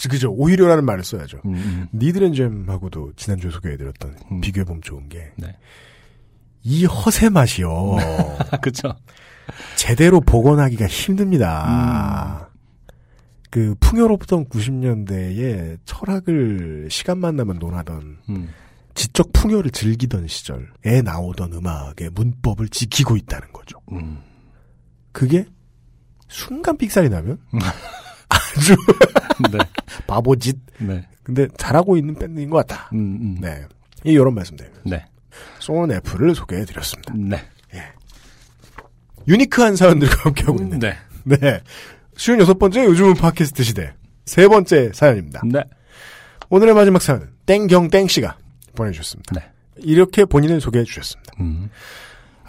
그죠. 오히려라는 말을 써야죠. 음, 음. 니드랜잼하고도 지난주에 소개해드렸던 음. 비교해보면 좋은 게, 네. 이 허세 맛이요. 아, (laughs) 그쵸. 제대로 복원하기가 힘듭니다. 그 풍요롭던 90년대에 철학을 시간만 나면 논하던 음. 지적 풍요를 즐기던 시절에 나오던 음악의 문법을 지키고 있다는 거죠. 음. 그게 순간 삑살이 나면 (laughs) 아주 네. 바보짓. 네. 근데 잘하고 있는 밴드인 것 같다. 음, 음. 네. 이 이런 말씀드립니다. 네. 소원 애플을 소개해드렸습니다. 네. 유니크한 사연들과 함께하고 있는 네. 네. 쉬운 여섯 번째 요즘은 팟캐스트 시대 세 번째 사연입니다. 네. 오늘의 마지막 사연은 땡경 땡 씨가 보내주셨습니다. 네. 이렇게 본인을 소개해 주셨습니다. 음.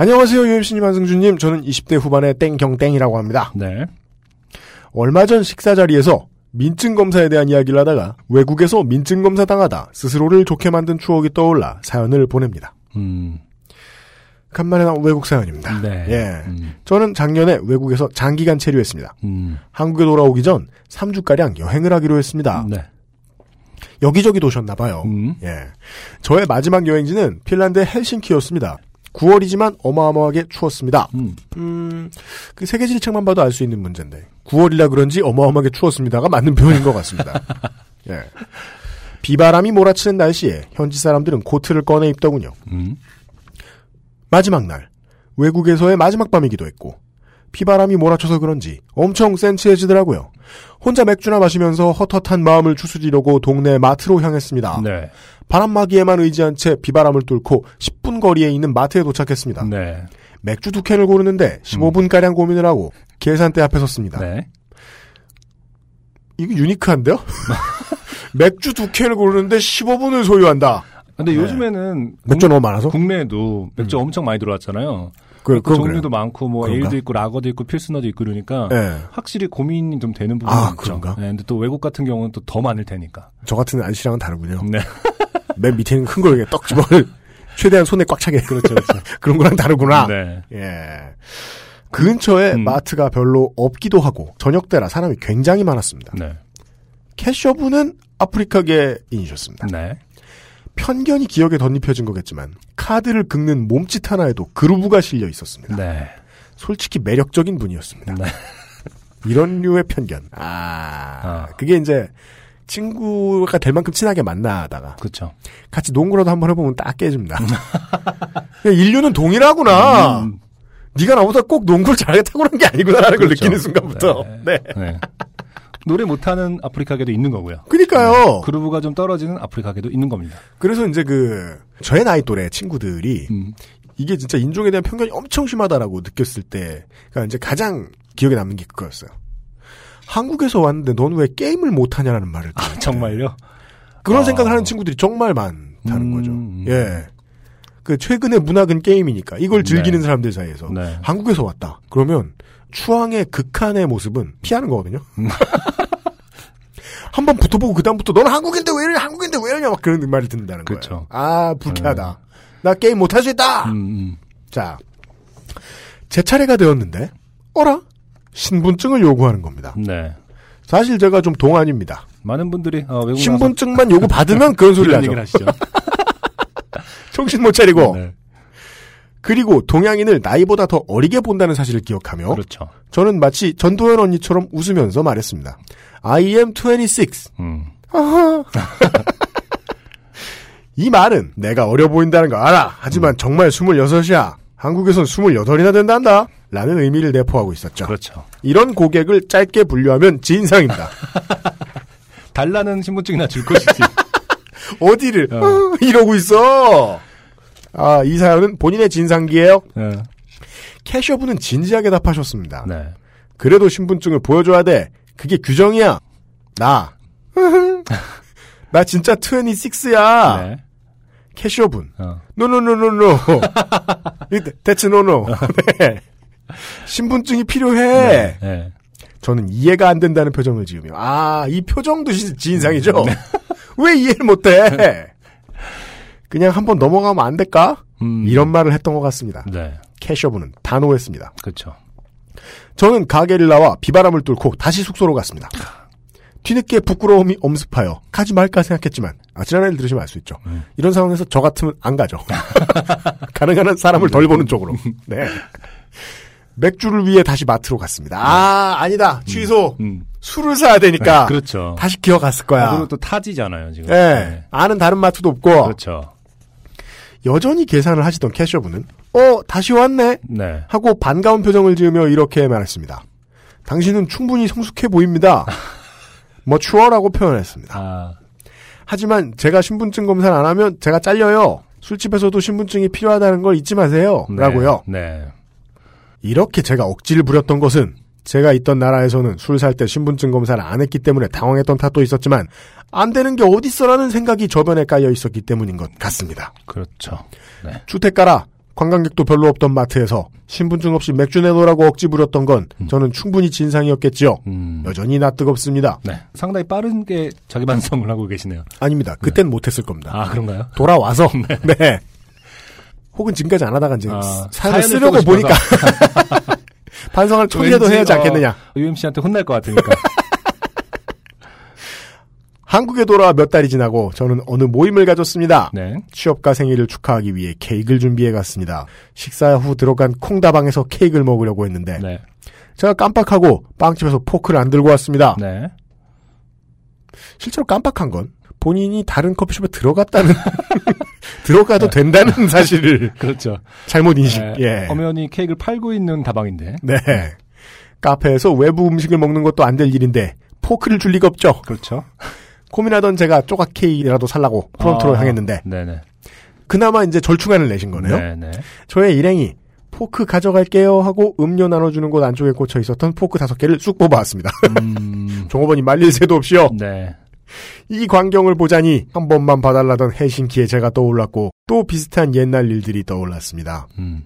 안녕하세요 유엠씨님 안승준님 저는 20대 후반의 땡경땡이라고 합니다. 네. 얼마 전 식사 자리에서 민증 검사에 대한 이야기를 하다가 외국에서 민증 검사 당하다 스스로를 좋게 만든 추억이 떠올라 사연을 보냅니다. 음. 간만에 나온 외국 사연입니다. 네. 예. 음. 저는 작년에 외국에서 장기간 체류했습니다. 음. 한국에 돌아오기 전 3주가량 여행을 하기로 했습니다. 네. 여기저기 도셨나봐요. 음. 예. 저의 마지막 여행지는 핀란드의 헬싱키였습니다. 9월이지만 어마어마하게 추웠습니다. 음. 음, 그 세계 지리 책만 봐도 알 수 있는 문제인데 9월이라 그런지 어마어마하게 추웠습니다가 맞는 표현인 것 같습니다. (laughs) 예. 비바람이 몰아치는 날씨에 현지 사람들은 코트를 꺼내 입더군요. 음. 마지막 날 외국에서의 마지막 밤이기도 했고 비바람이 몰아쳐서 그런지 엄청 센치해지더라고요. 혼자 맥주나 마시면서 헛헛한 마음을 추스리려고 동네 마트로 향했습니다. 네. 바람막이에만 의지한 채 비바람을 뚫고 10분 거리에 있는 마트에 도착했습니다. 네. 맥주 두 캔을 고르는데 15분가량 고민을 하고 계산대 앞에 섰습니다. 네. 이게 유니크한데요? (laughs) 맥주 두 캔을 고르는데 15분을 소요한다. 근데 네. 요즘에는 맥주 너무 많아서? 국내에도 맥주 엄청 많이 들어왔잖아요. 그, 그 종류도 그래요. 많고 뭐 그런가? 에일도 있고 라거도 있고 필스너도 있고 그러니까 예. 확실히 고민이 좀 되는 부분이 아, 있죠. 그런가? 네, 근데 또 외국 같은 경우는 또 더 많을 테니까. 저 같은 안씨랑은 다르군요. 네. (laughs) 맨 밑에 있는 큰걸 이렇게 떡 집어 (laughs) 최대한 손에 꽉 차게. 그렇죠, 그렇죠. (laughs) 그런 거랑 다르구나. 네. 예. 근처에 음. 마트가 별로 없기도 하고 저녁 때라 사람이 굉장히 많았습니다. 네. 캐셔부는 아프리카계인이셨습니다. 네. 편견이 기억에 덧입혀진 거겠지만 카드를 긁는 몸짓 하나에도 그루브가 실려 있었습니다. 네. 솔직히 매력적인 분이었습니다. 네. (laughs) 이런 류의 편견. 아, 아. 그게 이제 친구가 될 만큼 친하게 만나다가 그렇죠. 같이 농구라도 한번 해보면 딱 깨집니다. (laughs) (laughs) 인류는 동일하구나. 음, 네가 나보다 꼭 농구를 잘하겠다고 그런 게 아니구나라는 걸 그렇죠. 느끼는 순간부터. 네. 네. 노래 못하는 아프리카계도 있는 거고요. 그니까요. 그루브가 좀 떨어지는 아프리카계도 있는 겁니다. 그래서 이제 그 저의 나이 또래 친구들이 음. 이게 진짜 인종에 대한 편견이 엄청 심하다라고 느꼈을 때가 이제 가장 기억에 남는 게 그거였어요. 한국에서 왔는데 넌 왜 게임을 못하냐라는 말을 때 아, 정말요? 그런 아. 생각을 하는 친구들이 정말 많다는 음, 거죠. 음. 예. 그 최근의 문학은 게임이니까 이걸 즐기는 네. 사람들 사이에서 네. 한국에서 왔다. 그러면 추앙의 극한의 모습은 피하는 거거든요. 음. (laughs) 한번 붙어보고 그다음부터 넌 한국인데 왜 이러냐 한국인데 왜 이러냐 막 그런 말을 듣는다는 거예요. 그쵸. 아 불쾌하다. 나 게임 못 할 수 있다. 음, 음. 자, 제 차례가 되었는데 어라 신분증을 요구하는 겁니다. 네. 사실 제가 좀 동안입니다. 많은 분들이 어, 외국 신분증만 요구 받으면 그런 소리를 하죠. (laughs) 정신 못 차리고 네. 그리고 동양인을 나이보다 더 어리게 본다는 사실을 기억하며 그렇죠. 저는 마치 전도연 언니처럼 웃으면서 말했습니다. I am 26. 음. (laughs) 이 말은 내가 어려 보인다는 거 알아. 하지만 정말 26이야. 한국에선 28이나 된단다. 라는 의미를 내포하고 있었죠. 그렇죠. 이런 고객을 짧게 분류하면 진상입니다. (laughs) 달라는 신분증이나 줄 것이지. (laughs) 어디를 어. 어, 이러고 있어. 아, 이 사연은 본인의 진상기예요. 네. 캐셔부는 진지하게 답하셨습니다. 네. 그래도 신분증을 보여줘야 돼. 그게 규정이야. 나. (laughs) 나 진짜 26야. 네. cashier분. 어. 노노노노노. 대체 no no. 네. 신분증이 필요해. 네. 저는 이해가 안 된다는 표정을 지으며 아, 이 표정도 시- 진상이죠. (laughs) 왜 이해를 못해? (laughs) 그냥 한번 넘어가면 안 될까? 음. 이런 말을 했던 것 같습니다. 네. cashier분은 단호했습니다. 그렇죠. 저는 가게를 나와 비바람을 뚫고 다시 숙소로 갔습니다. 뒤늦게 부끄러움이 엄습하여 가지 말까 생각했지만 아 지난해를 들으시면 알 수 있죠. 음. 이런 상황에서 저 같으면 안 가죠. (laughs) 가능한 한 사람을 덜 보는 쪽으로. 네. 맥주를 위해 다시 마트로 갔습니다. 아 아니다 취소. 음. 술을 사야 되니까 (laughs) 그렇죠. 다시 기어갔을 아, 거야. 그리고 또 타지잖아요, 지금. 예. 아는 다른 마트도 없고 그렇죠. 여전히 계산을 하시던 캐셔분은 어 다시 왔네 네. 하고 반가운 표정을 지으며 이렇게 말했습니다. 당신은 충분히 성숙해 보입니다. (laughs) 머추어라고 표현했습니다. 아, 하지만 제가 신분증 검사를 안 하면 제가 잘려요. 술집에서도 신분증이 필요하다는 걸 잊지 마세요. 네. 라고요. 네. 이렇게 제가 억지를 부렸던 것은 제가 있던 나라에서는 술 살 때 신분증 검사를 안 했기 때문에 당황했던 탓도 있었지만 안 되는 게 어딨어라는 생각이 저변에 깔려 있었기 때문인 것 같습니다. 그렇죠. 네. 주택 가라 관광객도 별로 없던 마트에서 신분증 없이 맥주 내놓으라고 억지 부렸던 건 저는 충분히 진상이었겠지요. 음. 여전히 나 뜨겁습니다. 네. 상당히 빠른 게 자기 반성을 하고 계시네요. 아닙니다. 그땐 못했을 겁니다. 아, 그런가요? 돌아와서 (laughs) 네. 혹은 지금까지 안 하다가 이제 아, 사연을 사연을 쓰려고 보니까 (laughs) 반성을 왠지, 해야지 어, 않겠느냐. UMC한테 혼날 것 같으니까. (laughs) 한국에 돌아와 몇 달이 지나고 저는 어느 모임을 가졌습니다. 네. 취업가 생일을 축하하기 위해 케이크를 준비해 갔습니다. 식사 후 들어간 콩다방에서 케이크를 먹으려고 했는데 네. 제가 깜빡하고 빵집에서 포크를 안 들고 왔습니다. 네. 실제로 깜빡한 건 본인이 다른 커피숍에 들어갔다는 (laughs) 들어가도 된다는 사실을 (laughs) 그렇죠. 잘못 인식. 네. 예. 엄연히 케이크를 팔고 있는 다방인데. 네. 카페에서 외부 음식을 먹는 것도 안 될 일인데 포크를 줄 리가 없죠. 그렇죠. 고민하던 제가 조각 케이크라도 살라고 프론트로 아, 향했는데 네네. 그나마 이제 절충안을 내신 거네요. 네, 네. 저의 일행이 포크 가져갈게요 하고 음료 나눠주는 곳 안쪽에 꽂혀 있었던 포크 다섯 개를 쑥 뽑아왔습니다. 음, (laughs) 종업원이 말릴 새도 없이요. 네. 이 광경을 보자니 한 번만 봐달라던 헬싱키의 제가 떠올랐고 또 비슷한 옛날 일들이 떠올랐습니다. 음,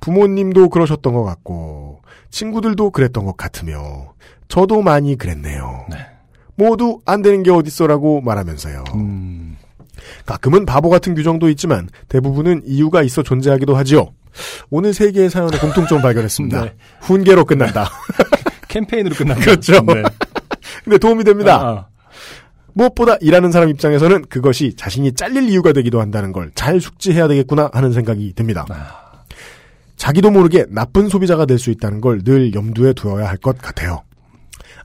부모님도 그러셨던 것 같고 친구들도 그랬던 것 같으며 저도 많이 그랬네요. 네. 모두 안 되는 게 어딨어라고 말하면서요. 음, 가끔은 바보 같은 규정도 있지만 대부분은 이유가 있어 존재하기도 하지요. 오늘 세 개의 사연의 공통점 발견했습니다. 네. 훈계로 끝난다. (laughs) 캠페인으로 끝난 (laughs) 그렇죠. 네. (laughs) 근데 도움이 됩니다. 아, 아. 무엇보다 일하는 사람 입장에서는 그것이 자신이 잘릴 이유가 되기도 한다는 걸 잘 숙지해야 되겠구나 하는 생각이 듭니다. 아. 자기도 모르게 나쁜 소비자가 될 수 있다는 걸 늘 염두에 두어야 할 것 같아요.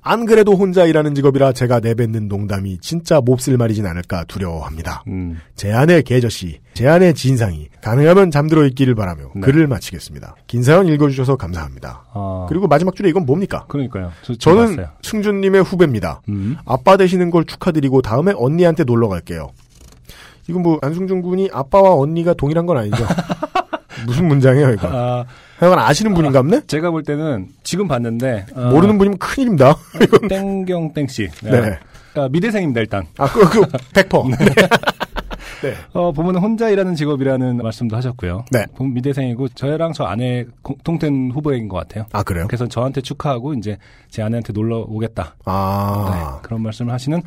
안 그래도 혼자 일하는 직업이라 제가 내뱉는 농담이 진짜 몹쓸 말이진 않을까 두려워합니다. 음, 제 아내 계저씨, 제 아내 진상이 가능하면 잠들어 있기를 바라며 네. 글을 마치겠습니다. 긴 사연 읽어주셔서 감사합니다. 아, 그리고 마지막 줄에 이건 뭡니까? 그러니까요. 저, 봤어요. 승준님의 후배입니다. 음, 아빠 되시는 걸 축하드리고 다음에 언니한테 놀러 갈게요. 이건 뭐 안승준 군이 아빠와 언니가 동일한 건 아니죠? (laughs) 무슨 문장이에요 이거? 아, 하여간 아시는 분인가 보네? 제가 볼 때는 지금 봤는데 아, 모르는 분이면 큰일입니다. 땡경 땡 씨. 네. 아, 미대생입니다 일단. 아, 그, 그, 100%. (laughs) 네. 어, 보면 혼자 일하는 직업이라는 말씀도 하셨고요. 네. 보면 미대생이고 저랑 저 아내 공통된 후보인 것 같아요. 아, 그래요? 그래서 저한테 축하하고 이제 제 아내한테 놀러 오겠다. 아. 네, 그런 말씀을 하시는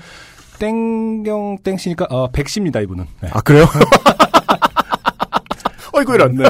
땡경 땡씨니까 어, 백씨입니다 이분은. 네. 아, 그래요? (laughs) 어이구, 이런. 네.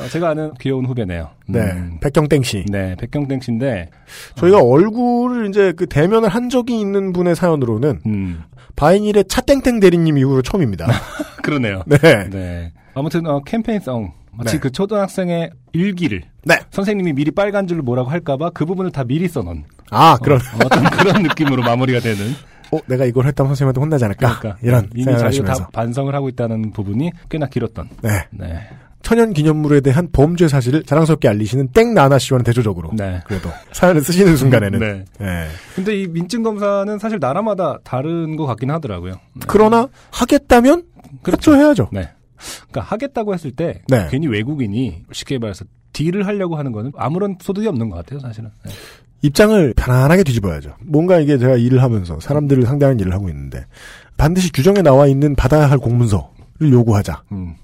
어, 제가 아는 귀여운 후배네요. 네. 음, 백경땡 씨. 네, 백경 땡 씨인데, 저희가 얼굴을 이제 그 대면을 한 적이 있는 분의 사연으로는 음, 바이닐의 차땡땡 대리님 이후로 처음입니다. (laughs) 그러네요. 네. 네. 아무튼 어, 캠페인성 마치 네. 그 초등학생의 일기를 네. 선생님이 미리 빨간 줄로 뭐라고 할까봐 그 부분을 다 미리 써놓은 아, 그런. 어, 떤 그런 (laughs) 느낌으로 마무리가 되는 어, 내가 이걸 했다면 선생님한테 혼나지 않을까? 그러니까 이런 이미 자기가 다. 반성을 하고 있다는 부분이 꽤나 길었던. 네. 네. 천연 기념물에 대한 범죄 사실을 자랑스럽게 알리시는 땡 나나 씨와는 대조적으로. 네. 그래도 사연을 쓰시는 순간에는. 네. 네. 근데 이 민증 검사는 사실 나라마다 다른 것 같긴 하더라고요. 네. 그러나 하겠다면 그렇죠 해야죠. 네. 그러니까 하겠다고 했을 때 네. 괜히 외국인이 쉽게 말해서 딜을 하려고 하는 거는 아무런 소득이 없는 것 같아요, 사실은. 네. 입장을 편안하게 뒤집어야죠. 뭔가 이게 제가 일을 하면서 사람들을 상대하는 일을 하고 있는데 반드시 규정에 나와 있는 받아야 할 공문서를 요구하자. 음,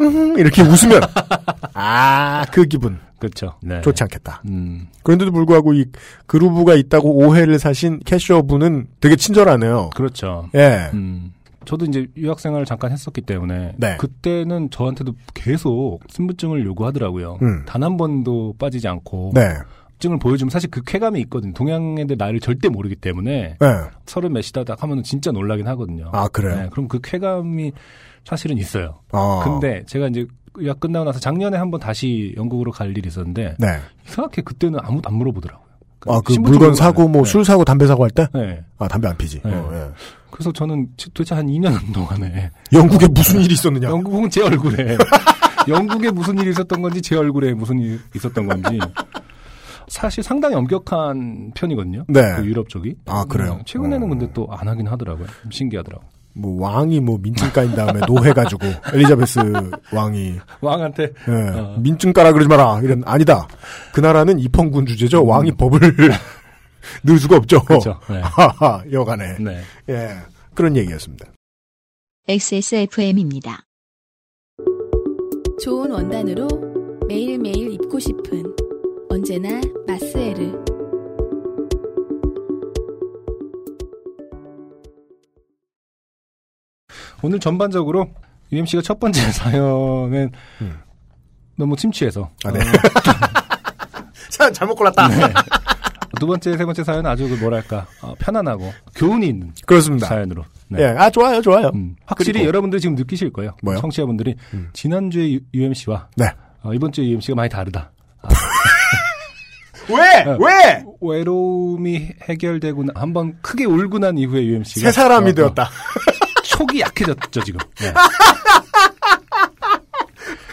음, 이렇게 웃으면 (laughs) 아 그 기분 그렇죠. 네. 좋지 않겠다. 음, 그런데도 불구하고 이 그루브가 있다고 오해를 사신 캐셔 분은 되게 친절하네요. 그렇죠. 예. 음. 저도 이제 유학 생활을 잠깐 했었기 때문에 네. 그때는 저한테도 계속 신분증을 요구하더라고요. 음. 단한 번도 빠지지 않고 네. 증을 보여주면 사실 그 쾌감이 있거든요. 동양 애들 나이를 절대 모르기 때문에 네. 서른 몇이다 딱 하면 진짜 놀라긴 하거든요. 아 그래요. 네, 그럼 그 쾌감이 사실은 있어요. 아. 근데 제가 이제 유학 끝나고 나서 작년에 한번 다시 영국으로 갈 일이 있었는데 네. 이상하게 그때는 아무도 안 물어보더라고요. 아그 신분증 물건. 사고 뭐 네. 술 사고 담배 사고 할 때? 네. 아 담배 안 피지. 네. 어, 예. 그래서 저는 도대체 한 2년 동안에 영국에 무슨 일이 있었느냐? 영국은 제 얼굴에 (laughs) 영국에 무슨 일이 있었던 건지 제 얼굴에 무슨 일이 있었던 건지 사실 상당히 엄격한 편이거든요. 네. 그 유럽 쪽이. 아, 그래요? 네, 최근에는 어. 근데 또 안 하긴 하더라고요. 좀 신기하더라고. 뭐 왕이 뭐 민증 까인 다음에 노해가지고 엘리자베스 왕이 왕한테 예, 어. 민증 까라 그러지 마라 이런 아니다. 그 나라는 입헌군 주제죠. 왕이 법을 (laughs) 넣을 수가 없죠. 음. 그렇죠. 네. (laughs) 하하 여간에 네. 예 그런 얘기였습니다. XSFM입니다. 좋은 원단으로 매일매일 입고 싶은 언제나 마스에르. 오늘 전반적으로 UMC가 첫 번째 (laughs) 사연은 음. 너무 침취해서 아, 네. 어, (laughs) 사 잘못 골랐다. 두 번째, 세 번째 사연은 아주 그 뭐랄까 어, 편안하고 교훈이 있는 그렇습니다. 사연으로. 네. 예, 아 좋아요, 좋아요. 음, 확실히 그리고- 여러분들이 지금 느끼실 거예요. 뭐요? 청취자분들이 음. 지난주에 UMC와 네. 이번 주에 UMC가 많이 다르다. 아, (laughs) 왜? 네. 왜? 외로움이 해결되고 나- 한번 크게 울고 난 이후에 UMC가 새 사람이 되었다. 촉이 약해졌죠 지금. 네.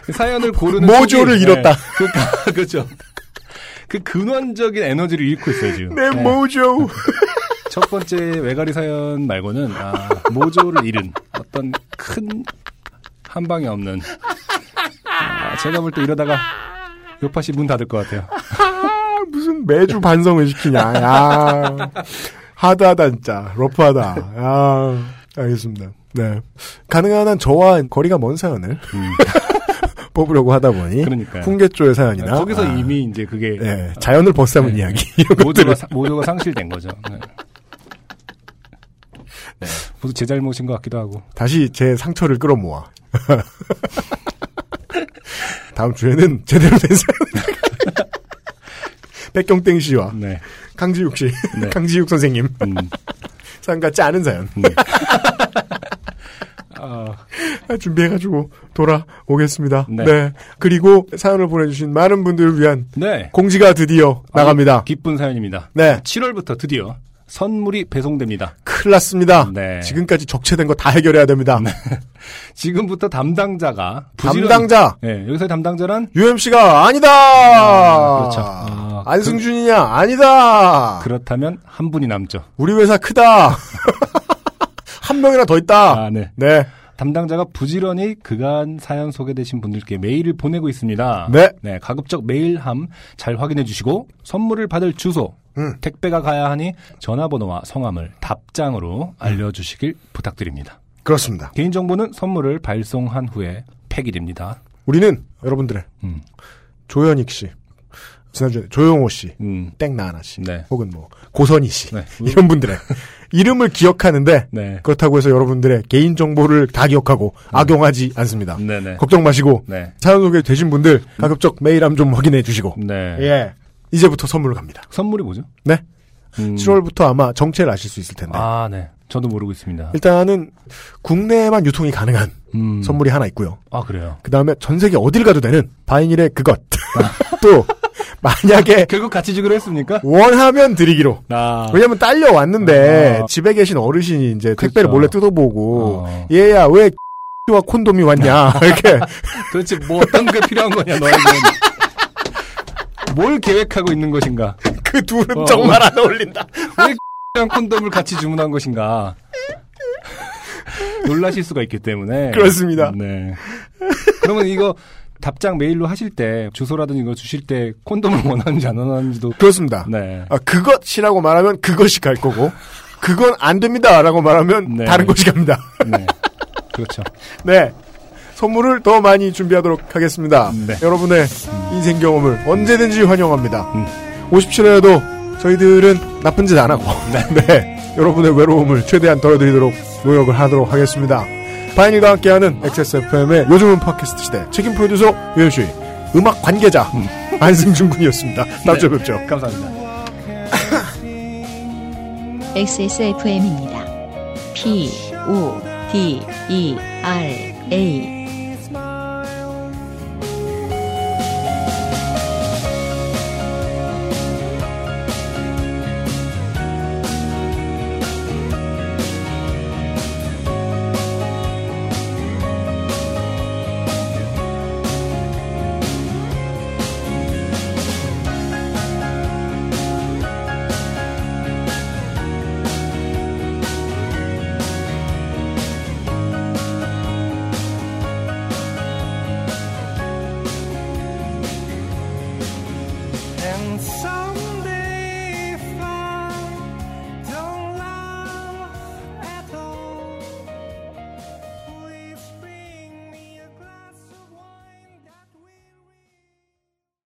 그 (laughs) 사연을 고르는 모조를 촉이- 잃었다. 네. 그러니까 (laughs) 그렇죠. 그 근원적인 에너지를 잃고 있어요 지금. 내 네. 모조. (laughs) 첫 번째 외가리 사연 말고는 아, 모조를 잃은 어떤 큰 한 방에 없는. 아, 제가 볼 때 이러다가 요파 씨문 닫을 것 같아요. 아, 무슨 매주 반성을 시키냐. 야. 하드하다, 진짜. 러프하다. 야. 알겠습니다. 네. 가능한 한 저와 거리가 먼 사연을 음, (laughs) 뽑으려고 하다 보니. 그러니까요. 풍계조의 사연이나. 거기서 아, 이미 이제 그게 네, 자연을 벗삼은 네. 이야기. 모두가, 모두가 상실된 거죠. 네. 네. 모두 제 잘못인 것 같기도 하고. 다시 제 상처를 끌어모아. (laughs) 다음 주에는 제대로 된 사연. (laughs) 백경땡 씨와 네. 강지육 씨, 네. 강지육 선생님 음. 사연 같지 않은 사연 아, 준비해가지고 돌아오겠습니다. 네. 네. 그리고 사연을 보내주신 많은 분들을 위한 네. 공지가 드디어 나갑니다. 기쁜 사연입니다. 네. 7월부터 드디어 선물이 배송됩니다. 큰일 났습니다. 네. 지금까지 적체된 거 다 해결해야 됩니다. 지금부터 담당자가 부지런히- 담당자 네, 여기서 담당자란 UMC가 아니다. 그렇죠. 아, 안승준이냐 아니다. 그렇다면 한 분이 남죠. 우리 회사 크다. (laughs) 한 명이나 더 있다. 아, 네. 네. 담당자가 부지런히 그간 사연 소개되신 분들께 메일을 보내고 있습니다. 네. 가급적 메일함 잘 확인해 주시고 선물을 받을 주소, 음. 택배가 가야 하니 전화번호와 성함을 답장으로 알려주시길 부탁드립니다. 그렇습니다. 개인정보는 선물을 발송한 후에 폐기됩니다. 우리는 여러분들의 음, 조현익 씨, 지난주에 조용호 씨, 음, 땡나나 씨, 네. 혹은 뭐 고선희 씨 네. (laughs) 이런 분들의 이름을 기억하는데 네. 그렇다고 해서 여러분들의 개인 정보를 다 기억하고 악용하지 않습니다. 네네. 걱정 마시고 네. 사연 소개 되신 분들 가급적 메일함 좀 확인해 주시고 네. 예 이제부터 선물 갑니다. 선물이 뭐죠? 네. 음, 7월부터 아마 정체를 아실 수 있을 텐데 아, 네. 저도 모르고 있습니다. 일단은 국내에만 유통이 가능한 음. 선물이 하나 있고요. 아, 그래요. 그 다음에 전 세계 어딜 가도 되는 바이닐의 그것 (laughs) 또 만약에 (laughs) 결국 같이 주기로 했습니까? 원하면 드리기로 아. 왜냐면 딸려 왔는데 아. 집에 계신 어르신이 이제 그렇죠. 택배를 몰래 뜯어보고 어. 얘야 왜 (laughs) 와 콘돔이 왔냐 이렇게 도대체 뭐 어떤 게 필요한 거냐, 너에겐. 뭘 계획하고 있는 것인가? (laughs) 그 둘은 어. 정말 안 어울린다. 왜 X랑 콘돔을 같이 주문한 것인가? (laughs) 놀라실 수가 있기 때문에. 그렇습니다. 네. 그러면 이거 답장 메일로 하실 때 주소라든지 이거 주실 때 콘돔을 원하는지 안 원하는지도 그렇습니다. 네. 아, 그것이라고 말하면 그것이 갈 거고 그건 안 됩니다라고 말하면 네. 다른 것이 갑니다. 네. 그렇죠. (laughs) 네. 선물을 더 많이 준비하도록 하겠습니다. 네. 여러분의 인생 경험을 언제든지 환영합니다. 음. 57회에도 저희들은 나쁜 짓 안 하고, (laughs) 네. 여러분의 외로움을 최대한 덜어드리도록 노력을 하도록 하겠습니다. 바인일과 함께하는 XSFM의 요즘은 팟캐스트 시대 책임 프로듀서 유현수의 음악 관계자 안승준 군이었습니다. 다음 주에 뵙죠. 감사합니다. (coughs) XSFM입니다. P, O, D, E, R, A.